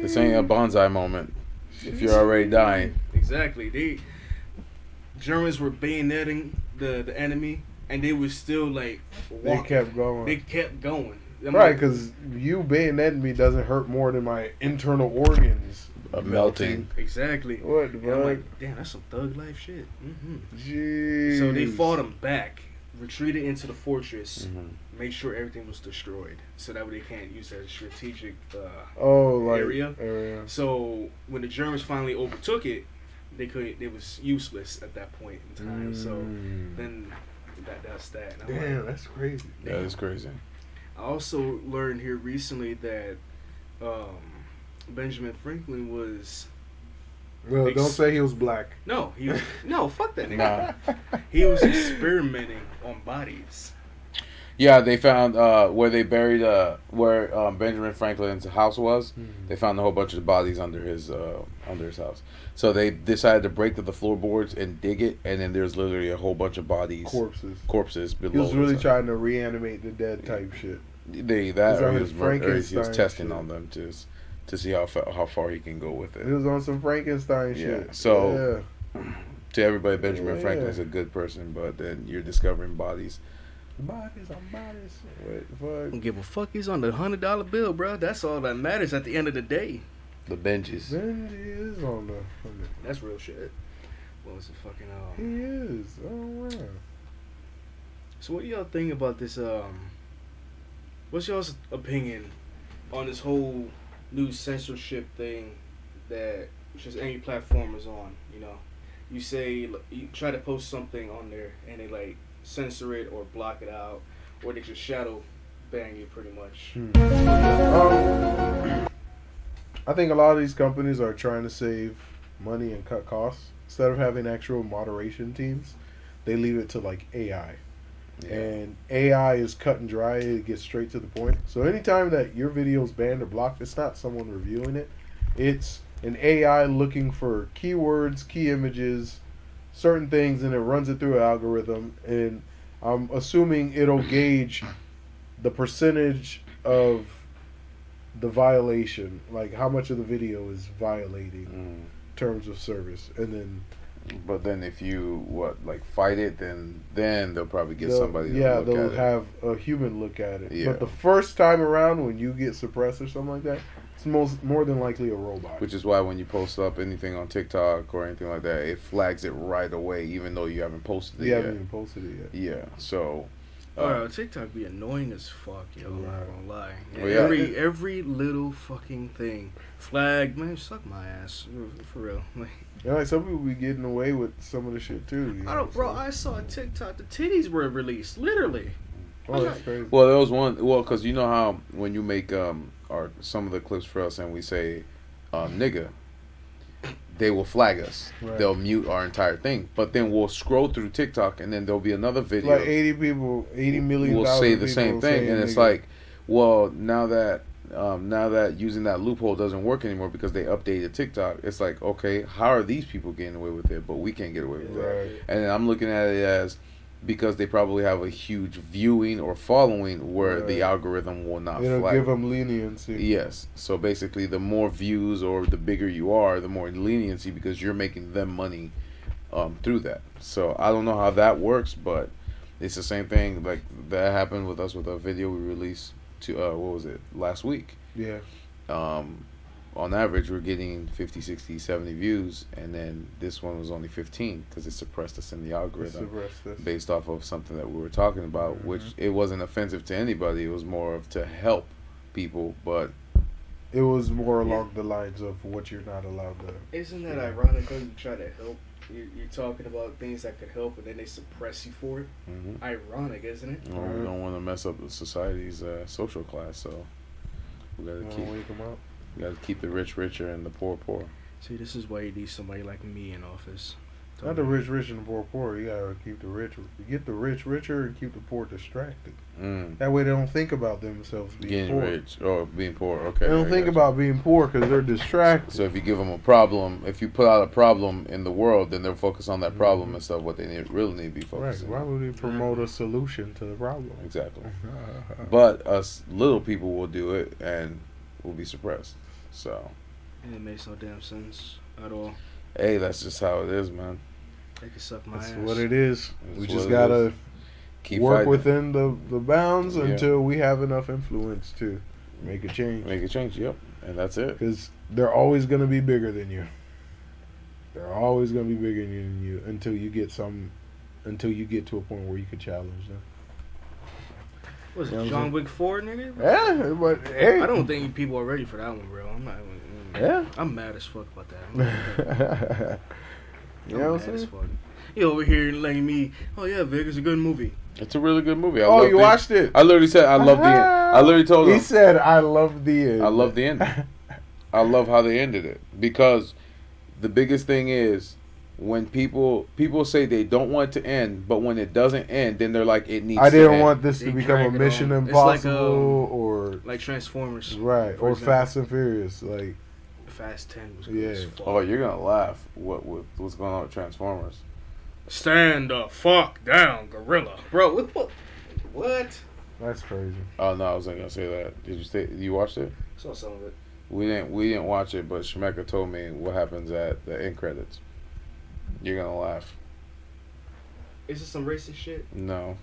this ain't a bonsai moment. If you're already dying, Exactly. They Germans were bayoneting the the enemy, and they were still like they kept going. They kept going. I'm right, like, because you bayoneting me doesn't hurt more than my internal organs a melting. exactly. What the And I'm like, damn, that's some thug life shit. hmm Jeez. So they fought them back, retreated into the fortress, Mhm. made sure everything was destroyed, so that way they can't use that strategic. Uh, Oh, like area. area. so when the Germans finally overtook it, they couldn't. It was useless at that point in time. So Mm. then that that's that. And I'm like, Damn, that's crazy. That is crazy. I also learned here recently that um, Benjamin Franklin was Well, Ex- don't say he was black. no, he was no fuck that nigga. Nah. He was experimenting on bodies. Yeah, they found uh, where they buried uh, where um, Benjamin Franklin's house was. They found a whole bunch of bodies under his uh, under his house. So they decided to break to the floorboards and dig it, and then there's literally a whole bunch of bodies, Corpses. corpses below. He was really trying to reanimate the dead type shit. They that or he was, or he was testing shit. on them too. To see how fa- how far he can go with it. He it. was on some Frankenstein Yeah, shit. so- To everybody, Benjamin Yeah. Franklin's a good person, but then you're discovering bodies. yeah. bodies on bodies. What the fuck? Don't give a fuck. He's on the hundred dollar bill, bro. That's all that matters at the end of the day. The Benjis. Benji is on the. That's real shit. What was it fucking He um? is. Oh wow. So what do y'all think about this? Um, what's y'all's opinion on this whole new censorship thing that just any platform is on? You know, you say you try to post something on there and they like censor it or block it out, or they just shadow ban you pretty much. Um, I think a lot of these companies are trying to save money and cut costs. Instead of having actual moderation teams, they leave it to like AI. And AI is cut and dry, it gets straight to the point. So anytime that your video is banned or blocked, it's not someone reviewing it. It's an AI looking for keywords, key images, certain things, and it runs it through an algorithm. And I'm assuming it'll gauge the percentage of the violation, like how much of the video is violating Mm. terms of service, and then But then if you what like fight it, then then they'll probably get they'll- somebody. To yeah, look they'll at it. have a human look at it. Yeah. But the first time around, when you get suppressed or something like that, it's most more than likely a robot. Which is why when you post up anything on TikTok or anything like that, it flags it right away, even though you haven't posted it you yet. haven't even posted it yet. Yeah. So. Oh, TikTok be annoying as fuck, yo. I'm not gonna lie. Well, yeah. Every every little fucking thing, flag, man, suck my ass for- for real. Like, And like some people be getting away with some of the shit too. You I don't, bro. so- I saw a TikTok. The titties were released, literally. oh, that's crazy. Well, there was one. Well, because you know how when you make um or some of the clips for us and we say, uh, "nigga," they will flag us. Right. They'll mute our entire thing. But then we'll scroll through TikTok and then there'll be another video. like eighty people, eighty million. will say the same thing, and it's nigga. like, well, now that um, now that using that loophole doesn't work anymore because they updated TikTok, it's like, okay, how are these people getting away with it, but we can't get away with it? And I'm looking at it as because they probably have a huge viewing or following where the algorithm will not It'll flag. give them leniency. Yes. So basically, the more views or the bigger you are, the more leniency because you're making them money um, through that. So I don't know how that works, but it's the same thing. Like that happened with us with a video we released to uh, what was it last week. Yeah. Um, on average, we're getting 50, 60, 70 views, and then this one was only 15 because it suppressed us in the algorithm suppress this. based off of something that we were talking about, which Mhm. it wasn't offensive to anybody. It was more of to help people, but It was more along the lines of what you're not allowed to. Isn't that ironic when you try to help? You're, you're talking about things that could help, and then they suppress you for it. mhm. Ironic, isn't it? Well, we don't want to mess up the society's uh, social class, so we gotta keep wanna wake 'em up? We gotta keep the rich richer and the poor poor. See, this is why you need somebody like me in office. Not the rich rich and the poor poor. You gotta keep the rich, get the rich richer and keep the poor distracted. Mm. That way they don't think about themselves being Getting poor. rich or being poor. Okay. They don't I think about being poor because they're distracted. So if you give them a problem, if you put out a problem in the world, then they'll focus on that problem Mhm. instead of what they need, really need to be focused. right? Why would they promote a solution to the problem? Exactly. But us little people will do it and will be suppressed. So And it makes no damn sense at all. hey, that's just how it is, man. They can suck my That's ass. what it is. That's we just gotta. Keep work fighting. within the, the bounds Yeah. until we have enough influence to make a change. Make a change. Yep, and that's it. Because they're always going to be bigger than you. They're always going to be bigger than you until you get some, until you get to a point where you can challenge them. Was You know it what John? Wick 4, nigga? Yeah, but hey, I don't think people are ready for that one, bro. I'm not. even- Yeah. I'm mad as fuck about that. I'm mad you know what I'm as saying? fuck. You over here letting me, oh yeah, Vic, it's a good movie. It's a really good movie. I Oh, you the- watched it? I literally said I love the. End. I literally told He him He said, "I love the end." I love the ending. I love how they ended it because the biggest thing is when people people say they don't want it to end, but when it doesn't end, then they're like it needs. I to didn't end. want this to They become a Mission on. It's like, Impossible um, or Like Transformers. right or example. Fast and Furious. Like Fast 10 was good Yeah. as fuck. Oh, you're gonna laugh. What with what's going on with Transformers? Stand the fuck down, gorilla. Bro, what? What? what? that's crazy. Oh no, I wasn't gonna say that. Did you stay? You watched it? Saw some of it. We didn't. We didn't watch it, but Shemeka told me what happens at the end credits. You're gonna laugh. Is this some racist shit? No,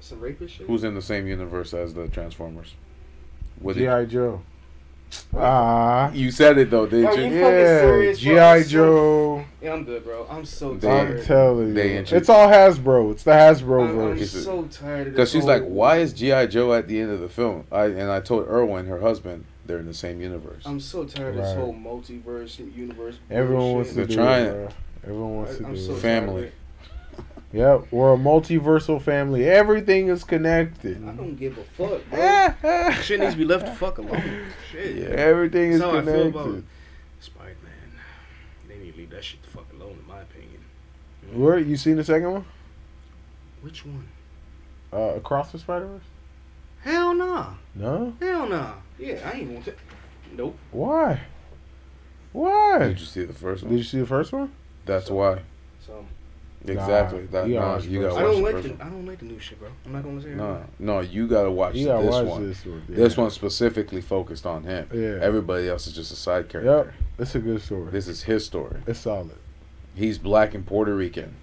Some rapist shit? who's in the same universe as the Transformers? What did- GI Joe. Ah, you said it though, did Are you? you- yeah. GI Joe. Yeah, I'm good, bro. I'm so They- I'm tired. telling they you, it's all Hasbro. It's the Hasbro I'm, I'm version. So tired of Because this she's like, whole- why is GI Joe at the end of the film? I and I told Erwin, her husband, they're in the same universe. I'm so tired of this whole multiverse universe. Everyone wants to They're do trying it. It. bro. Everyone wants to I'm do so. Family. tired Yep, we're a multiversal family. Everything is connected. I don't give a fuck, bro. Shit needs to be left the fuck alone. Shit. Yeah. Everything is That's how I feel about connected. Spider Man. They need to leave that shit the fuck alone, in my opinion. Where you seen the second one? Which one? Uh, Across the Spider Verse? Hell nah. No. Hell nah. Yeah, I ain't want to. Nope. Why? Why? Did you see the first one? Did you see the first one? That's why. So Exactly. that, you gotta nah, watch you gotta I don't like first the one. I don't like the new shit, bro. I'm not gonna say No, no, you gotta watch You gotta this watch one. this one. This yeah. one's specifically focused on him. Yeah. Everybody else is just a side character. Yep. It's a good story. This is his story. It's solid. He's black and Puerto Rican.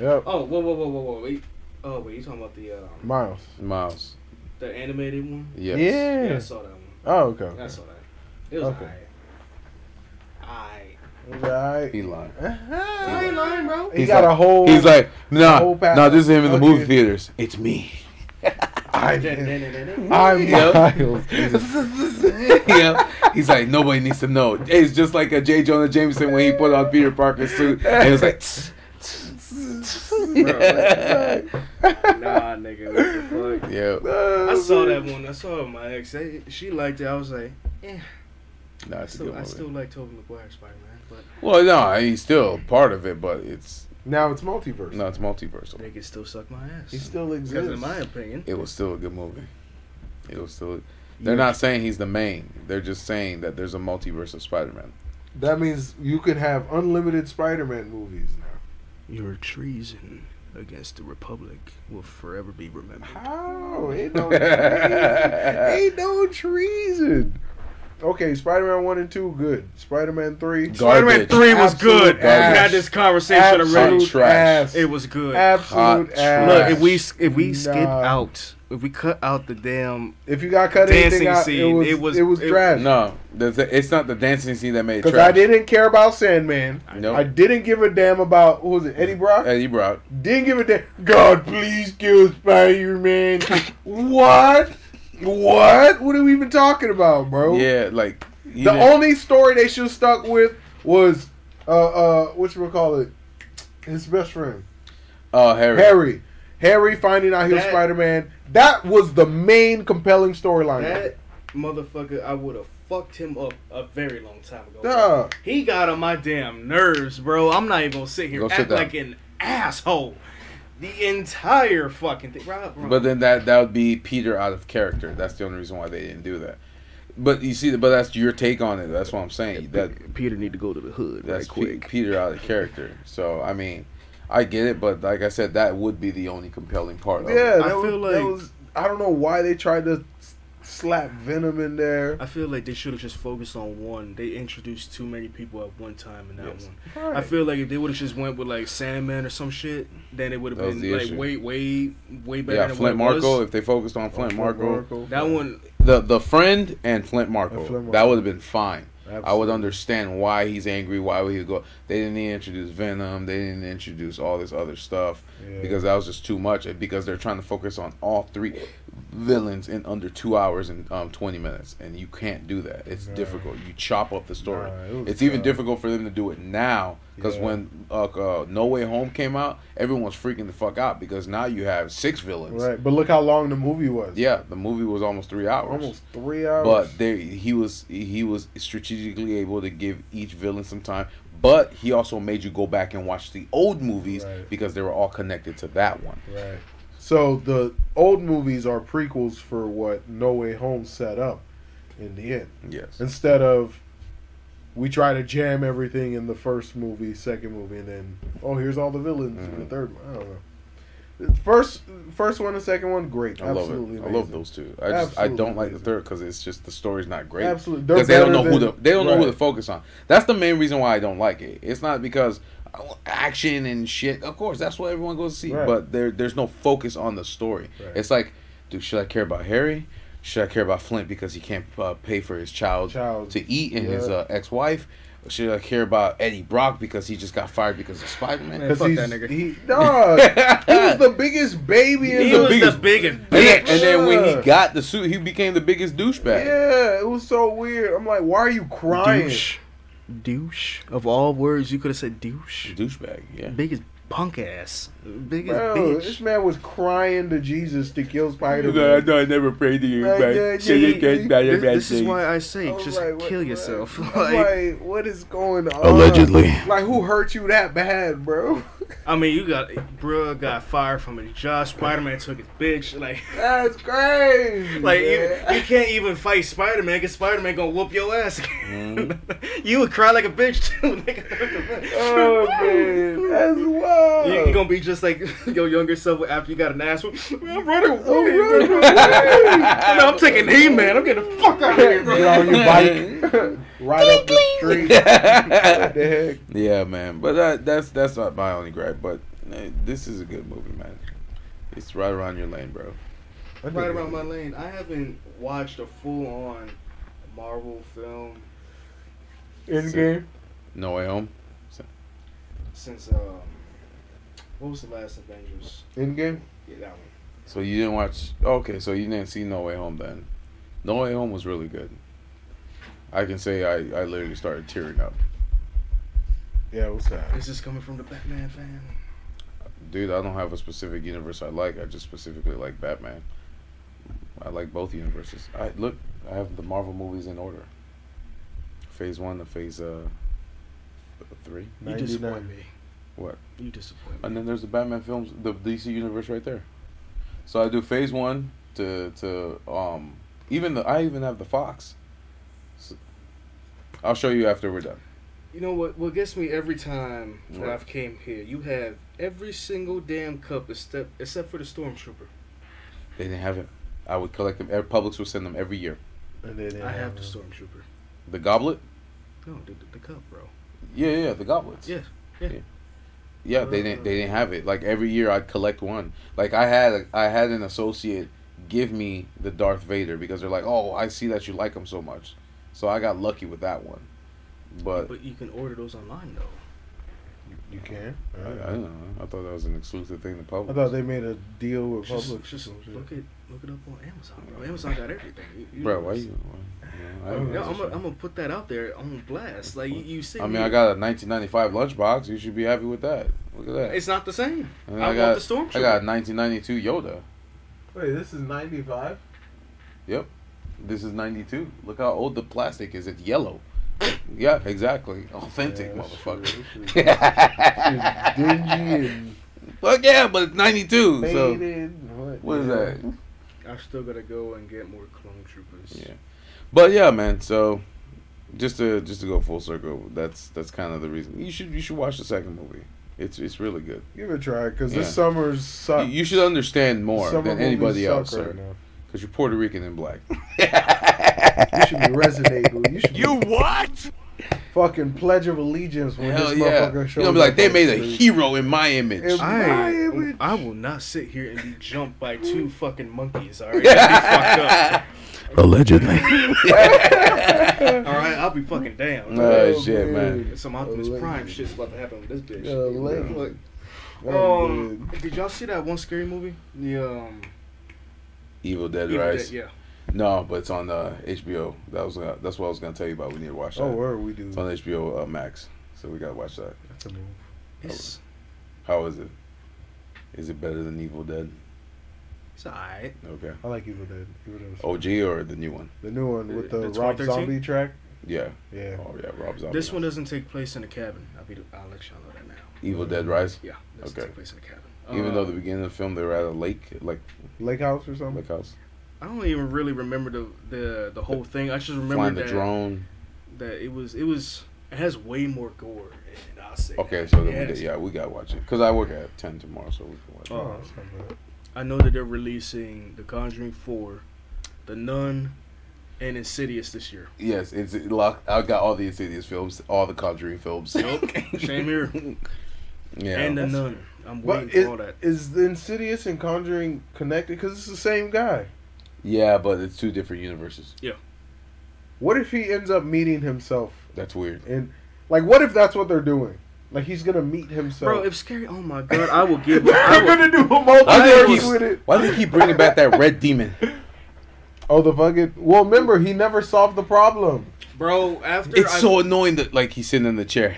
Yep. Oh, whoa, whoa, whoa, whoa, whoa, wait. Oh, wait, you talking about the um, Miles. Miles. the animated one? Yes. Yeah. Yeah, I saw that one. Oh, okay. I saw that. It was Okay. alright. Alright. Right. He lying. I ain't lying, bro. He He's got like- a whole. He's like, nah, nah, this is him in the Okay. movie theaters. It's me. I'm, I'm I'm Yeah. Miles. yeah. He's like, nobody needs to know. It's just like a J. Jonah Jameson when he put on Peter Parker's suit. And it was like, Nah, nigga, what the fuck? yeah. I saw that one. I saw it my ex. She liked it. I was like, eh. Nah, I still, good I still like Tobey Maguire Spider Man, but Well, no, he's still part of it, but it's Now it's multiverse. no, it's multiversal. they can still suck my ass. He still Because exists. in my opinion, It was still a good movie. It was still. They're you- not saying he's the main. They're just saying that there's a multiverse of Spider-Man. That means you could have unlimited Spider-Man movies now. Your treason against the Republic will forever be remembered. How? Ain't no treason. Ain't no treason. Okay, Spider-Man one and two, good. Spider-Man three, Spider-Man 3 was Absolute good. We had this conversation absolute already. trash. ass. It was good. absolute Hot ass. Look, if we if we skip Nah. out, if we cut out the damn if you got cut dancing anything out, scene, it was it it was- was, it- trash. No, the, the- it's not the dancing scene that made it because trash. I didn't care about Sandman. Nope. I didn't give a damn about who was it, Eddie Brock. Eddie Brock. Didn't give a damn. God, please kill Spider-Man. what? What? What are we even talking about, bro? Yeah, like The didn't- only story they should have stuck with was uh uh what you call it? His best friend. oh Harry. Harry. Harry finding out he was Spider Man. That was the main compelling storyline. that motherfucker. I would have fucked him up a very long time ago. Duh. He got on my damn nerves, bro. I'm not even gonna sit here Go act sit like an asshole. The entire fucking thing, Rob, Rob. But then that that would be Peter out of character. That's the only reason why they didn't do that. But you see, but that's your take on it. That's what I'm saying. That Peter need to go to the hood that's Pe- Peter out of character. So I mean, I get it, but like I said, that would be the only compelling part. Of Yeah, it. I feel was, that like- was. I don't know why they tried to s- slap Venom in there. I feel like they should have just focused on one. They introduced too many people at one time in that Yes. one. I feel like if they would have just went with like Sandman or some shit, then it would have been like issue. way, way, way better Yeah, than Flint what Marko. If they focused on Flint Marko, That one, the the friend and Flint Marko, And Flint that would have been fine. I would understand why he's angry, why would he go. They didn't introduce Venom. They didn't introduce all this other stuff Yeah. because that was just too much. Because they're trying to focus on all three villains in under two hours and um, twenty minutes, and you can't do that. It's Nah. difficult. You chop up the story. Nah, it it's even tough. difficult for them to do it now because Yeah. when uh, uh, No Way Home came out, everyone was freaking the fuck out because now you have six villains. Right, but look how long the movie was. Yeah, the movie was almost three hours. almost three hours. But they, he was he was strategically able to give each villain some time. But he also made you go back and watch the old movies Right. because they were all connected to that one. Right. So the old movies are prequels for what No Way Home set up in the end. Yes. Instead of we try to jam everything in the first movie, second movie, and then oh here's all the villains in the Mhm. third one. I don't know. First, first one and second one, great. I love Absolutely it. I love those two. I just I don't like the third because it's just the story's not great. Absolutely, Because they don't know who to they don't know who to focus on. That's the main reason why I don't like it. It's not because action and shit. Of course, that's what everyone goes to see. Right. But there there's no focus on the story. Right. It's like, dude, should I care about Harry? Should I care about Flint because he can't uh, pay for his child, Child. to eat and his uh, ex-wife? Should I care about Eddie Brock because he just got fired because of Spider Man? Man, fuck he's that nigga. he dog. he was the biggest baby in he the was biggest- the biggest bitch. and then when he got the suit, he became the biggest douchebag. Yeah, it was so weird. I'm like, why are you crying? douche, douche. Of all words, you could have said douche. Douchebag, yeah. Biggest punk ass, biggest Bro, this man was crying to Jesus to kill Spider Man. no I never prayed to you, Like, but yeah, so yeah, you yeah, can yeah. This, this is why I say, I was just like, kill what- yourself. Like, like, what is going on? Allegedly. Like, who hurt you that bad, bro? I mean, you got, bro got fired from his job. Spider Man took his bitch. Like, That's crazy. like you, man. you can't even fight Spider Man because Spider Man gonna whoop your ass. Mm-hmm. you would cry like a bitch too. nigga. oh man, that's wild. You, you gonna be just like your younger self after you got an ass whoop. I'm running away. I'm running away. no, I'm taking He Man. I'm getting the fuck out of here, bro. Get on your bike, ride up the street. what the heck? yeah, man. But that, that's that's not my only gripe. But eh, this is a good movie, man. It's right around your lane, bro. Right around my lane. I haven't watched a full on Marvel film Endgame. No Way Home. since um, what was the last Avengers? Endgame. Yeah, that one. So you didn't watch? Okay, so you didn't see No Way Home then. No Way Home was really good. I can say I, I literally started tearing up. Yeah, what's that? Is this coming from the Batman fan? Dude, I don't have a specific universe I like. I just specifically like Batman. I like both universes. I look. I have the Marvel movies in order. Phase one to Phase uh three, You disappoint 99. me. What? You disappoint me. and then there's the Batman films, the DC universe right there. So I do Phase one to to um Even the I even have the Fox. So- I'll show you after we're done. You know what? What gets me every time that What? I've came here, you have every single damn cup except except for the stormtrooper. They didn't have it. I would collect them. Every Publix would send them every year. And they didn't I have the stormtrooper. The goblet. No, the, the, the cup, bro. Yeah, yeah, the goblets. Yes. Yeah, Yeah, they didn't. They didn't have it. Like every year, I'd collect one. Like I had, I had an associate give me the Darth Vader because they're like, "Oh, I see that you like him so much," so I got lucky with that one. But But you can order those online though. You can. I, I don't know. I thought that was an exclusive thing to Publix I thought they made a deal with Just, Publix. just or some shit. look it look it up on Amazon, bro. Amazon got everything. You- you Bro, why you? Why, you know, I, don't Yeah, know. I'm gonna I'm gonna put that out there on blast. Like you, you see, I mean, I got a 1995 lunchbox. You should be happy with that. Look at that. It's not the same. And I, I got, the stormtrooper. I got a 1992 Yoda. Wait, this is 95? Yep, This is 92. Look how old the plastic is. It's yellow. Yeah, exactly. Authentic, Yeah, that's motherfucker. true. Shit's dingy and Fuck yeah, but it's 92. So faded. what is yeah. that? I still gotta go and get more clone troopers. Yeah. But yeah, man. So just to just to go full circle, that's that's kind of the reason. You should you should watch the second movie. It's it's really good. Give it a try, because Yeah. this summer's You, suck. you should understand more Summer than anybody else, right sir. now. Because you're Puerto Rican and black. You should be resonating. You should You be what? fucking Pledge of Allegiance when Hell this yeah. motherfucker You're shows gonna be like, they made a street. hero in my image. It- I My image. I will not sit here and be jumped by two fucking monkeys. All right, I'll be fucked Allegedly. All right, I'll be fucking down. Oh, shit, man. Some Optimus Allegedly. Prime shit's about to happen with this bitch. Allegedly. Look, Oh, um, did y'all see that one scary movie? The um, Evil Dead Evil Rise. Dead, yeah. No, but it's on uh, HBO. That was uh, that's what I was gonna tell you about. We need to watch that. Oh, where we do? It's on HBO uh, Max, so we gotta watch that. That's a move. It's How is it? Is it better than Evil Dead? it's alright. Okay. I like Evil Dead. Evil Dead. was- OG or the new one? The new one with The- the, the Rob Zombie track. Yeah. Yeah. Oh yeah, Rob Zombie. This one doesn't take place in a cabin. I'll be. I'll let y'all know that now. Evil Dead Rise. Yeah, doesn't Okay. take place in a cabin. Even Uh, though the beginning of the film they were at a lake, like Lake House or something. lake house, I don't even really remember the the the whole thing. I just remember flying the that drone. that it was it was it has way more gore. And I'll say Okay, that. so then we did, yeah, we gotta watch it because I work at ten tomorrow, so we can watch it. Oh, that's. I know that they're releasing The Conjuring Four, The Nun, and Insidious this year. Yes, it's locked. lock. I got all the Insidious films, all the Conjuring films. Nope, same here. yeah, and The That's- Nun. I'm waiting But for it, all that. is the Insidious and Conjuring connected? Because it's the same guy. yeah, but it's two different universes. Yeah. What if he ends up meeting himself? That's weird. And like, what if that's what they're doing? Like he's gonna meet himself. Bro, if scary, oh my god, I will give. they're I will, gonna do a Why multiverse with it. Why do they keep bringing back that red demon? Oh, the fucking. Well, remember he never solved the problem. bro, after It's I, so annoying that like he's sitting in the chair.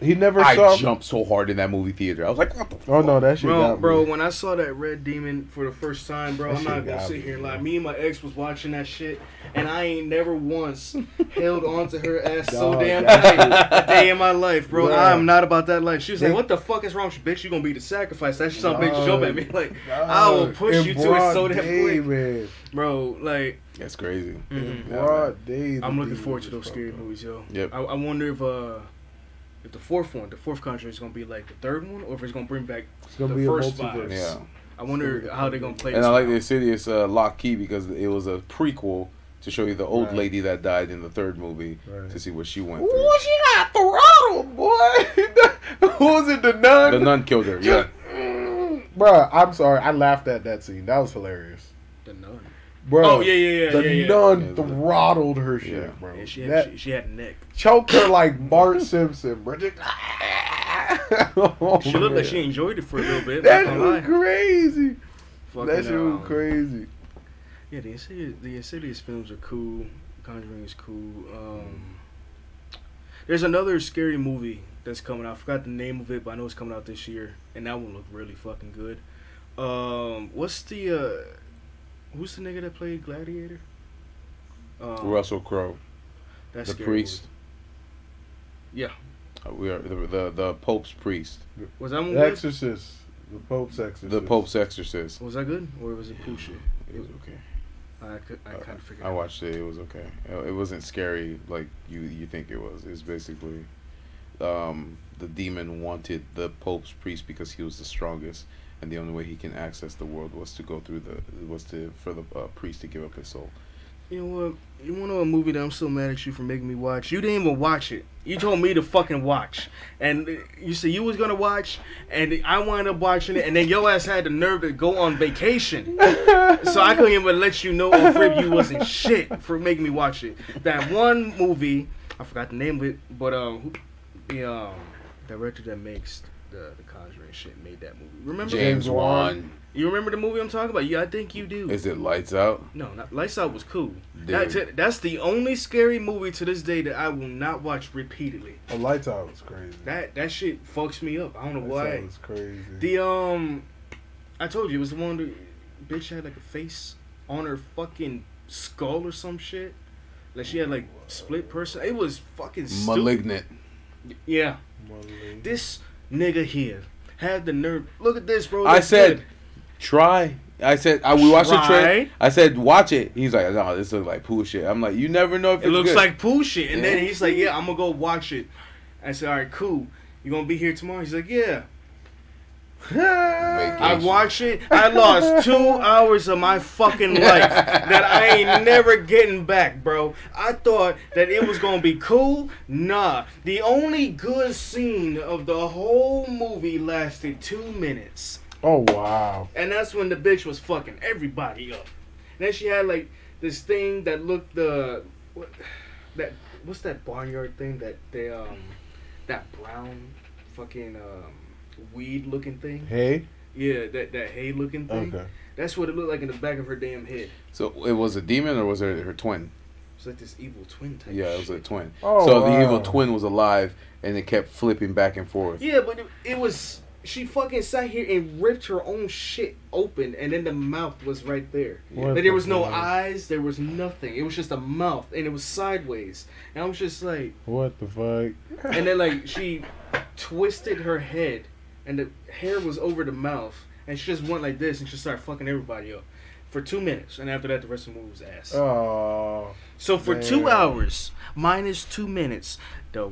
He never saw. I solved. jumped so hard in that movie theater. I was like, what the Oh no, that shit Bro, got bro, me. when I saw that red demon for the first time, bro, That I'm not gonna sit me, here and lie. Me and my ex was watching that shit, and I ain't never once held onto her ass so Dog, damn that tight a day in my life, bro. Yeah. I'm not about that life. She was like, "What the fuck is wrong with you, bitch? You gonna be the sacrifice? That some bitch Dog. jump at me like, I will push in you to it so damn day, quick, man. bro. Like, That's crazy. mhm. In Yeah, broad day. I'm looking forward to those scary fucked up. movies, yo. Yep. I, I wonder if uh. If the fourth one, the fourth Conjuring is gonna be like the third one, or if it's gonna bring back It's gonna the be first multiverse. vibes. Yeah. I wonder how they're gonna play. And this I like out. the Insidious uh, lock key because it was a prequel to show you the old Right. lady that died in the third movie Right. to see what she went through. Ooh, she got throttled, boy. Who was it? The nun. The nun killed her. Yeah. Bruh, I'm sorry. I laughed at that scene. That was hilarious. The nun. Bro, Oh yeah, yeah, yeah, the yeah, yeah. nun Yeah, the- throttled her shit, Yeah. bro. Yeah, she had that she, she had a neck. choked her like Bart Simpson, bro. Just- Oh, She looked like she enjoyed it for a little bit. That not was crazy. Fucking, that shit was um, crazy. Yeah, the Insidious, the Insidious films are cool. Conjuring is cool. Um, there's another scary movie that's coming out. I forgot the name of it, but I know it's coming out this year, and that one looked really fucking good. Um, what's the uh, who's the nigga that played Gladiator? Um, Russell Crowe, that the scary priest. movie. Yeah, Uh, we are the, the the Pope's priest, was that one The good? Exorcist, the Pope's Exorcist. the Pope's exorcist. Was that good, or was it poo shit? It was okay. I could, I kind of figured. I out. watched it. It was okay. Uh, It wasn't scary like you you think it was. It's basically, um, the demon wanted the Pope's priest because he was the strongest, and the only way he can access the world was to go through the was to for the uh, priest to give up his soul. You know what? You want to know a movie that I'm so mad at you for making me watch? You didn't even watch it. You told me to fucking watch, and you said you was gonna watch, and I wound up watching it, and then your ass had the nerve to go on vacation, so I couldn't even let you know on Frib you wasn't shit for making me watch it. That one movie, I forgot the name of it, but um, who- the um director that makes the the Conjuring shit made that movie. Remember? James James Wan. Wan. You remember the movie I'm talking about? Yeah, I think you do. Is it Lights Out? No, not, Lights Out was cool. Dude. That, that's the only scary movie to this day that I will not watch repeatedly. Oh, Lights Out was crazy. That that shit fucks me up. I don't know Lights Out why. was crazy. The um, I told you it was the one that bitch had like a face on her fucking skull or some shit. Like she had like split person. It was fucking stupid. Malignant. Yeah, Motherly- this nigga here had the nerve. Look at this, bro. I said, good. try. I said, I, we watched the trailer. I said, watch it. He's like, no, this looks like pool shit. I'm like, you never know if It looks good. like pool shit. And then he's like, Yeah, I'm gonna go watch it. I said, Alright, cool. You gonna be here tomorrow? He's like, Yeah. I watched it. I lost two hours of my fucking life that I ain't never getting back, bro. I thought that it was gonna be cool. Nah. The only good scene of the whole movie lasted two minutes. Oh wow. And that's when the bitch was fucking everybody up. then she had like this thing that looked the what that what's that barnyard thing that they um that brown fucking um weed looking thing? Hey. Yeah, that that hay looking thing. Okay. That's what it looked like in the back of her damn head. So it was a demon or was it her twin? It's like this evil twin type. Yeah, it was shit. a twin. Oh, so the evil twin was alive and it kept flipping back and forth. Yeah, but it, it was she fucking sat here and ripped her own shit open, and then the mouth was right there. What Like there was no fuck? eyes, there was nothing. It was just a mouth, and it was sideways. And I was just like, What the fuck? and then like she twisted her head, and the hair was over the mouth, and she just went like this, and she started fucking everybody up for two minutes. And after that, the rest of the movie was ass. Oh. so for two hours minus two minutes, the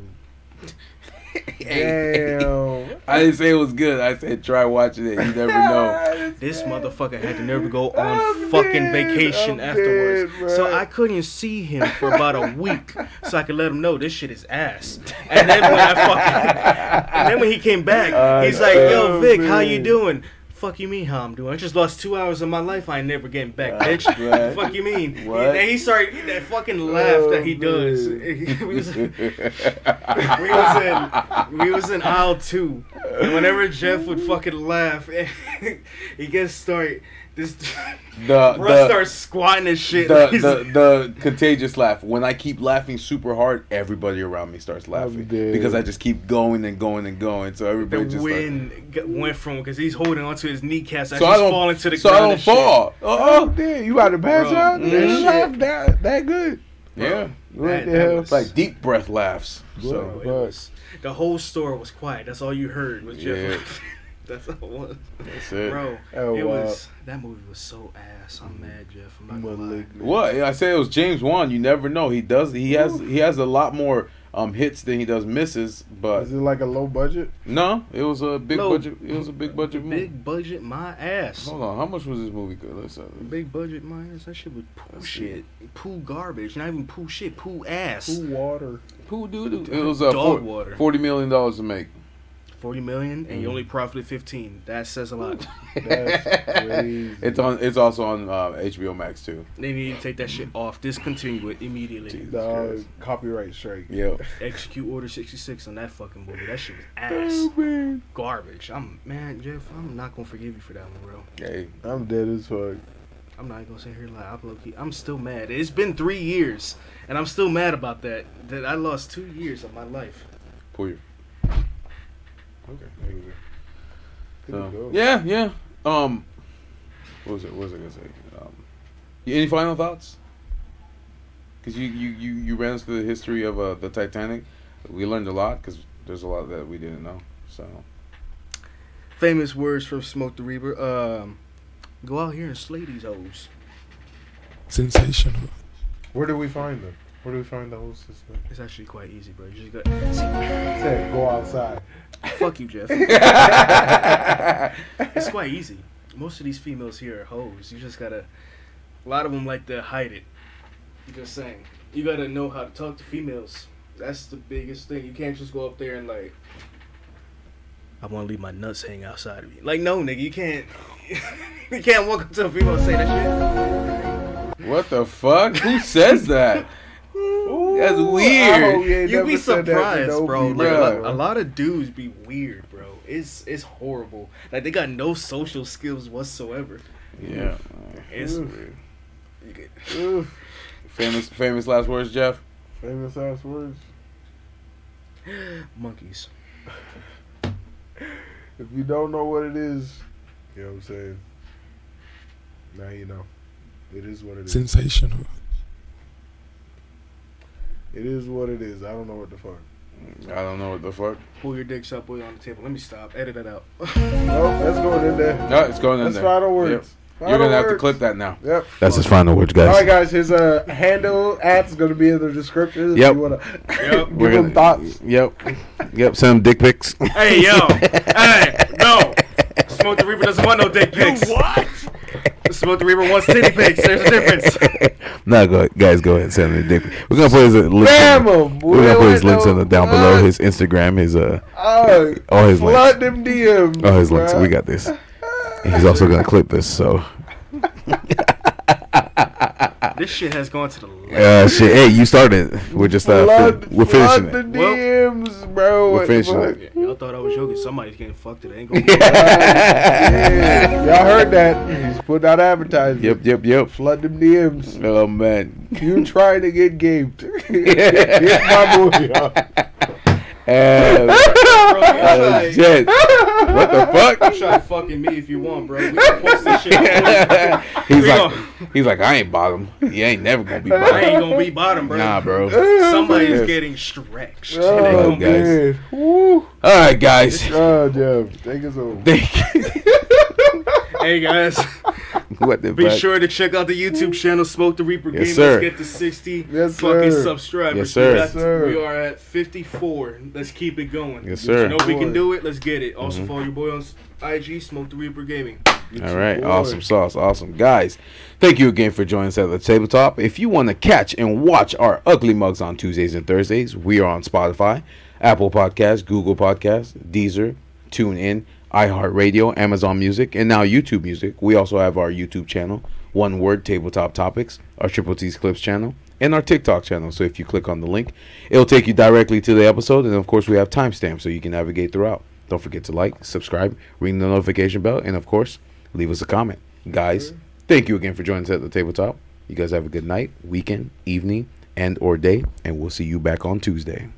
Damn. I didn't say it was good. I said try watching it. You never know. This motherfucker had to never go on I'm fucking dead. vacation I'm afterwards. dead, so. I couldn't see him for about a week, so I could let him know this shit is ass. And then when I fucking, and then when he came back, I he's like, "Yo, know, Vic, how you doing?" Fuck you mean how I'm doing? I just lost two hours of my life. I ain't never getting back, bitch. Right. Fuck you mean? What? And he started that fucking laugh that he Oh, does. we was, we was in we was in aisle two, and whenever Jeff would fucking laugh, he gets started. This the bro the, starts squatting and shit. the, He's the the contagious laugh. When I keep laughing super hard, everybody around me starts laughing dead. because I just keep going and going and going. So everybody the just starts- wind g- went from because he's holding onto his kneecaps as so I he's don't falling to the so ground. I don't and shit. fall. Oh, Oh, damn. You about to pass Bro, out? mm, That shit. laugh that, that good? yeah. What That- the that hell? was- like deep breath laughs. Bro, So it was, the whole store was quiet. That's all you heard was Jeff. Yeah. laughing. That's all it was, that's it. bro. Oh, it wow. was that movie was so ass. I'm mad, Jeff. I'm not gonna lie. What I say it was James Wan. You never know. He does. He has. He has a lot more um hits than he does misses. But Is it like a low budget? no, it was a big No. budget. It was a big budget movie. Big budget, my ass. Hold on, how much was this movie? Good. Let's. Big budget, my ass. That shit was poo Let's shit, poo garbage. Not even poo shit, poo ass. poo water. poo do do? It was uh, Dog four- water. forty million dollars to make. Forty million, and you Mm. only profited fifteen. That says a lot. That's crazy. It's on. It's also on uh, HBO Max too. they need to take that shit off. Discontinue it immediately. Jesus Dog, Christ. copyright strike. Yep. Execute Order sixty six on that fucking movie. That shit was ass. Oh, man. Garbage. I'm man, Jeff. I'm not gonna forgive you for that one, bro. Hey, I'm dead as fuck. I'm not gonna sit here and lie. I'm, low-key- I'm still mad. It's been three years, and I'm still mad about that. That I lost two years of my life. pull your. Okay. there you Good go. to So, go. yeah, yeah. Um, what was it? What was I gonna say? Um, any final thoughts? Because you, you, you, you ran us through the history of uh, the Titanic. We learned a lot because there's a lot that we didn't know. So Famous words from Smoke the Reaper. Um, go out here and slay these hoes. Sensational. Where do we find them? Where do we find the whole system? It's actually quite easy, bro. You just got. Say, go outside. Fuck you, Jeff. It's quite easy. Most of these females here are hoes. You just gotta. A lot of them like to hide it. I'm just saying. You gotta know how to talk to females. That's the biggest thing. You can't just go up there and like. I want to leave my nuts hang outside of me. Like, no, nigga, you can't. you can't walk up to a female and say that shit. What the fuck? Who says that? That's weird. you shit. ain't You'd be never said that to surprised, no bro. Like, female, a, lot, a lot of dudes be weird, bro. It's it's horrible. Like they got no social skills whatsoever. Yeah. It's Oof. weird. Oof. Famous famous last words, Jeff. Famous last words. monkeys. If you don't know what it is, you know what I'm saying. Now you know. It is what it is. Sensational. It is what it is. I don't know what the fuck. I don't know what the fuck. Pull your dicks up, boy, on the table. Let me stop. Edit that out. Nope, that's going in there. No, it's going in That's there. final words. Yep. Final You're gonna have to clip that now. Yep. That's his final words, guys. All right, guys. His uh, handle ads is gonna be in the description. If Yep. you wanna Yep. give We're them gonna- thoughts. Yep. Yep. Send him dick pics. hey, yo. hey, no. Smoke the Reaper doesn't want no dick pics. What? Smoke the Reaper wants titty pics. There's a difference. no, go guys. Go ahead and send a dick. We're gonna put his uh, links. Bam in, 'em. we're gonna put his links in the, down below. His Instagram, his uh, Oh, all his links. them DMs. All his links. We got this. He's also gonna clip this. So. This shit has gone to the left. Uh, shit. Hey, you started. We're just uh, flood, fin- we're finishing flood it. the Well, DMs, bro. we're What the finishing fuck? it. Y'all thought I was joking. Somebody's getting fucked. It ain't gonna be. Yeah, y'all heard that? He's putting out advertising. Yep. Yep. Yep. Flood them DMs. Oh man. You trying to get gaped? Hit my boy up. Uh, Bro, you uh, try- What the fuck? you try fucking me if you want, bro. We can post this shit. on- he's We like, gonna- he's like, I ain't bottom. You ain't never gonna be bottom. I ain't gonna be bottom, bro. Nah, bro. Somebody's Yes. getting stretched. Oh, It ain't gonna be- guys. Woo. All right, guys. Oh, Jeff. Take us home. Thank Hey guys, what the be fuck? sure to check out the YouTube channel Smoke the Reaper Yes, Game. sir. Let's get to 60 Yes, fucking sir. subscribers. Yes, sir. We, Yes, sir. we are at 54. Let's keep it going. Yes, sir. You sir. know we can do it. Let's get it. Also Mhm. follow your boy on IG, Smoke the Reaper Gaming. All right, Boy. awesome sauce, awesome guys. Thank you again for joining us at the tabletop. If you want to catch and watch our ugly mugs on Tuesdays and Thursdays, we are on Spotify, Apple Podcasts, Google Podcasts, Deezer, TuneIn, iHeartRadio, Amazon Music, and now YouTube Music. We also have our YouTube channel, One Word Tabletop Topics, our Triple T's Clips channel, and our TikTok channel. So if you click on the link, it'll take you directly to the episode, and of course we have timestamps so you can navigate throughout. Don't forget to like, subscribe, ring the notification bell, and of course, leave us a comment. Guys, thank you again for joining us at the tabletop. You guys have a good night, weekend, evening, and or day, and we'll see you back on Tuesday.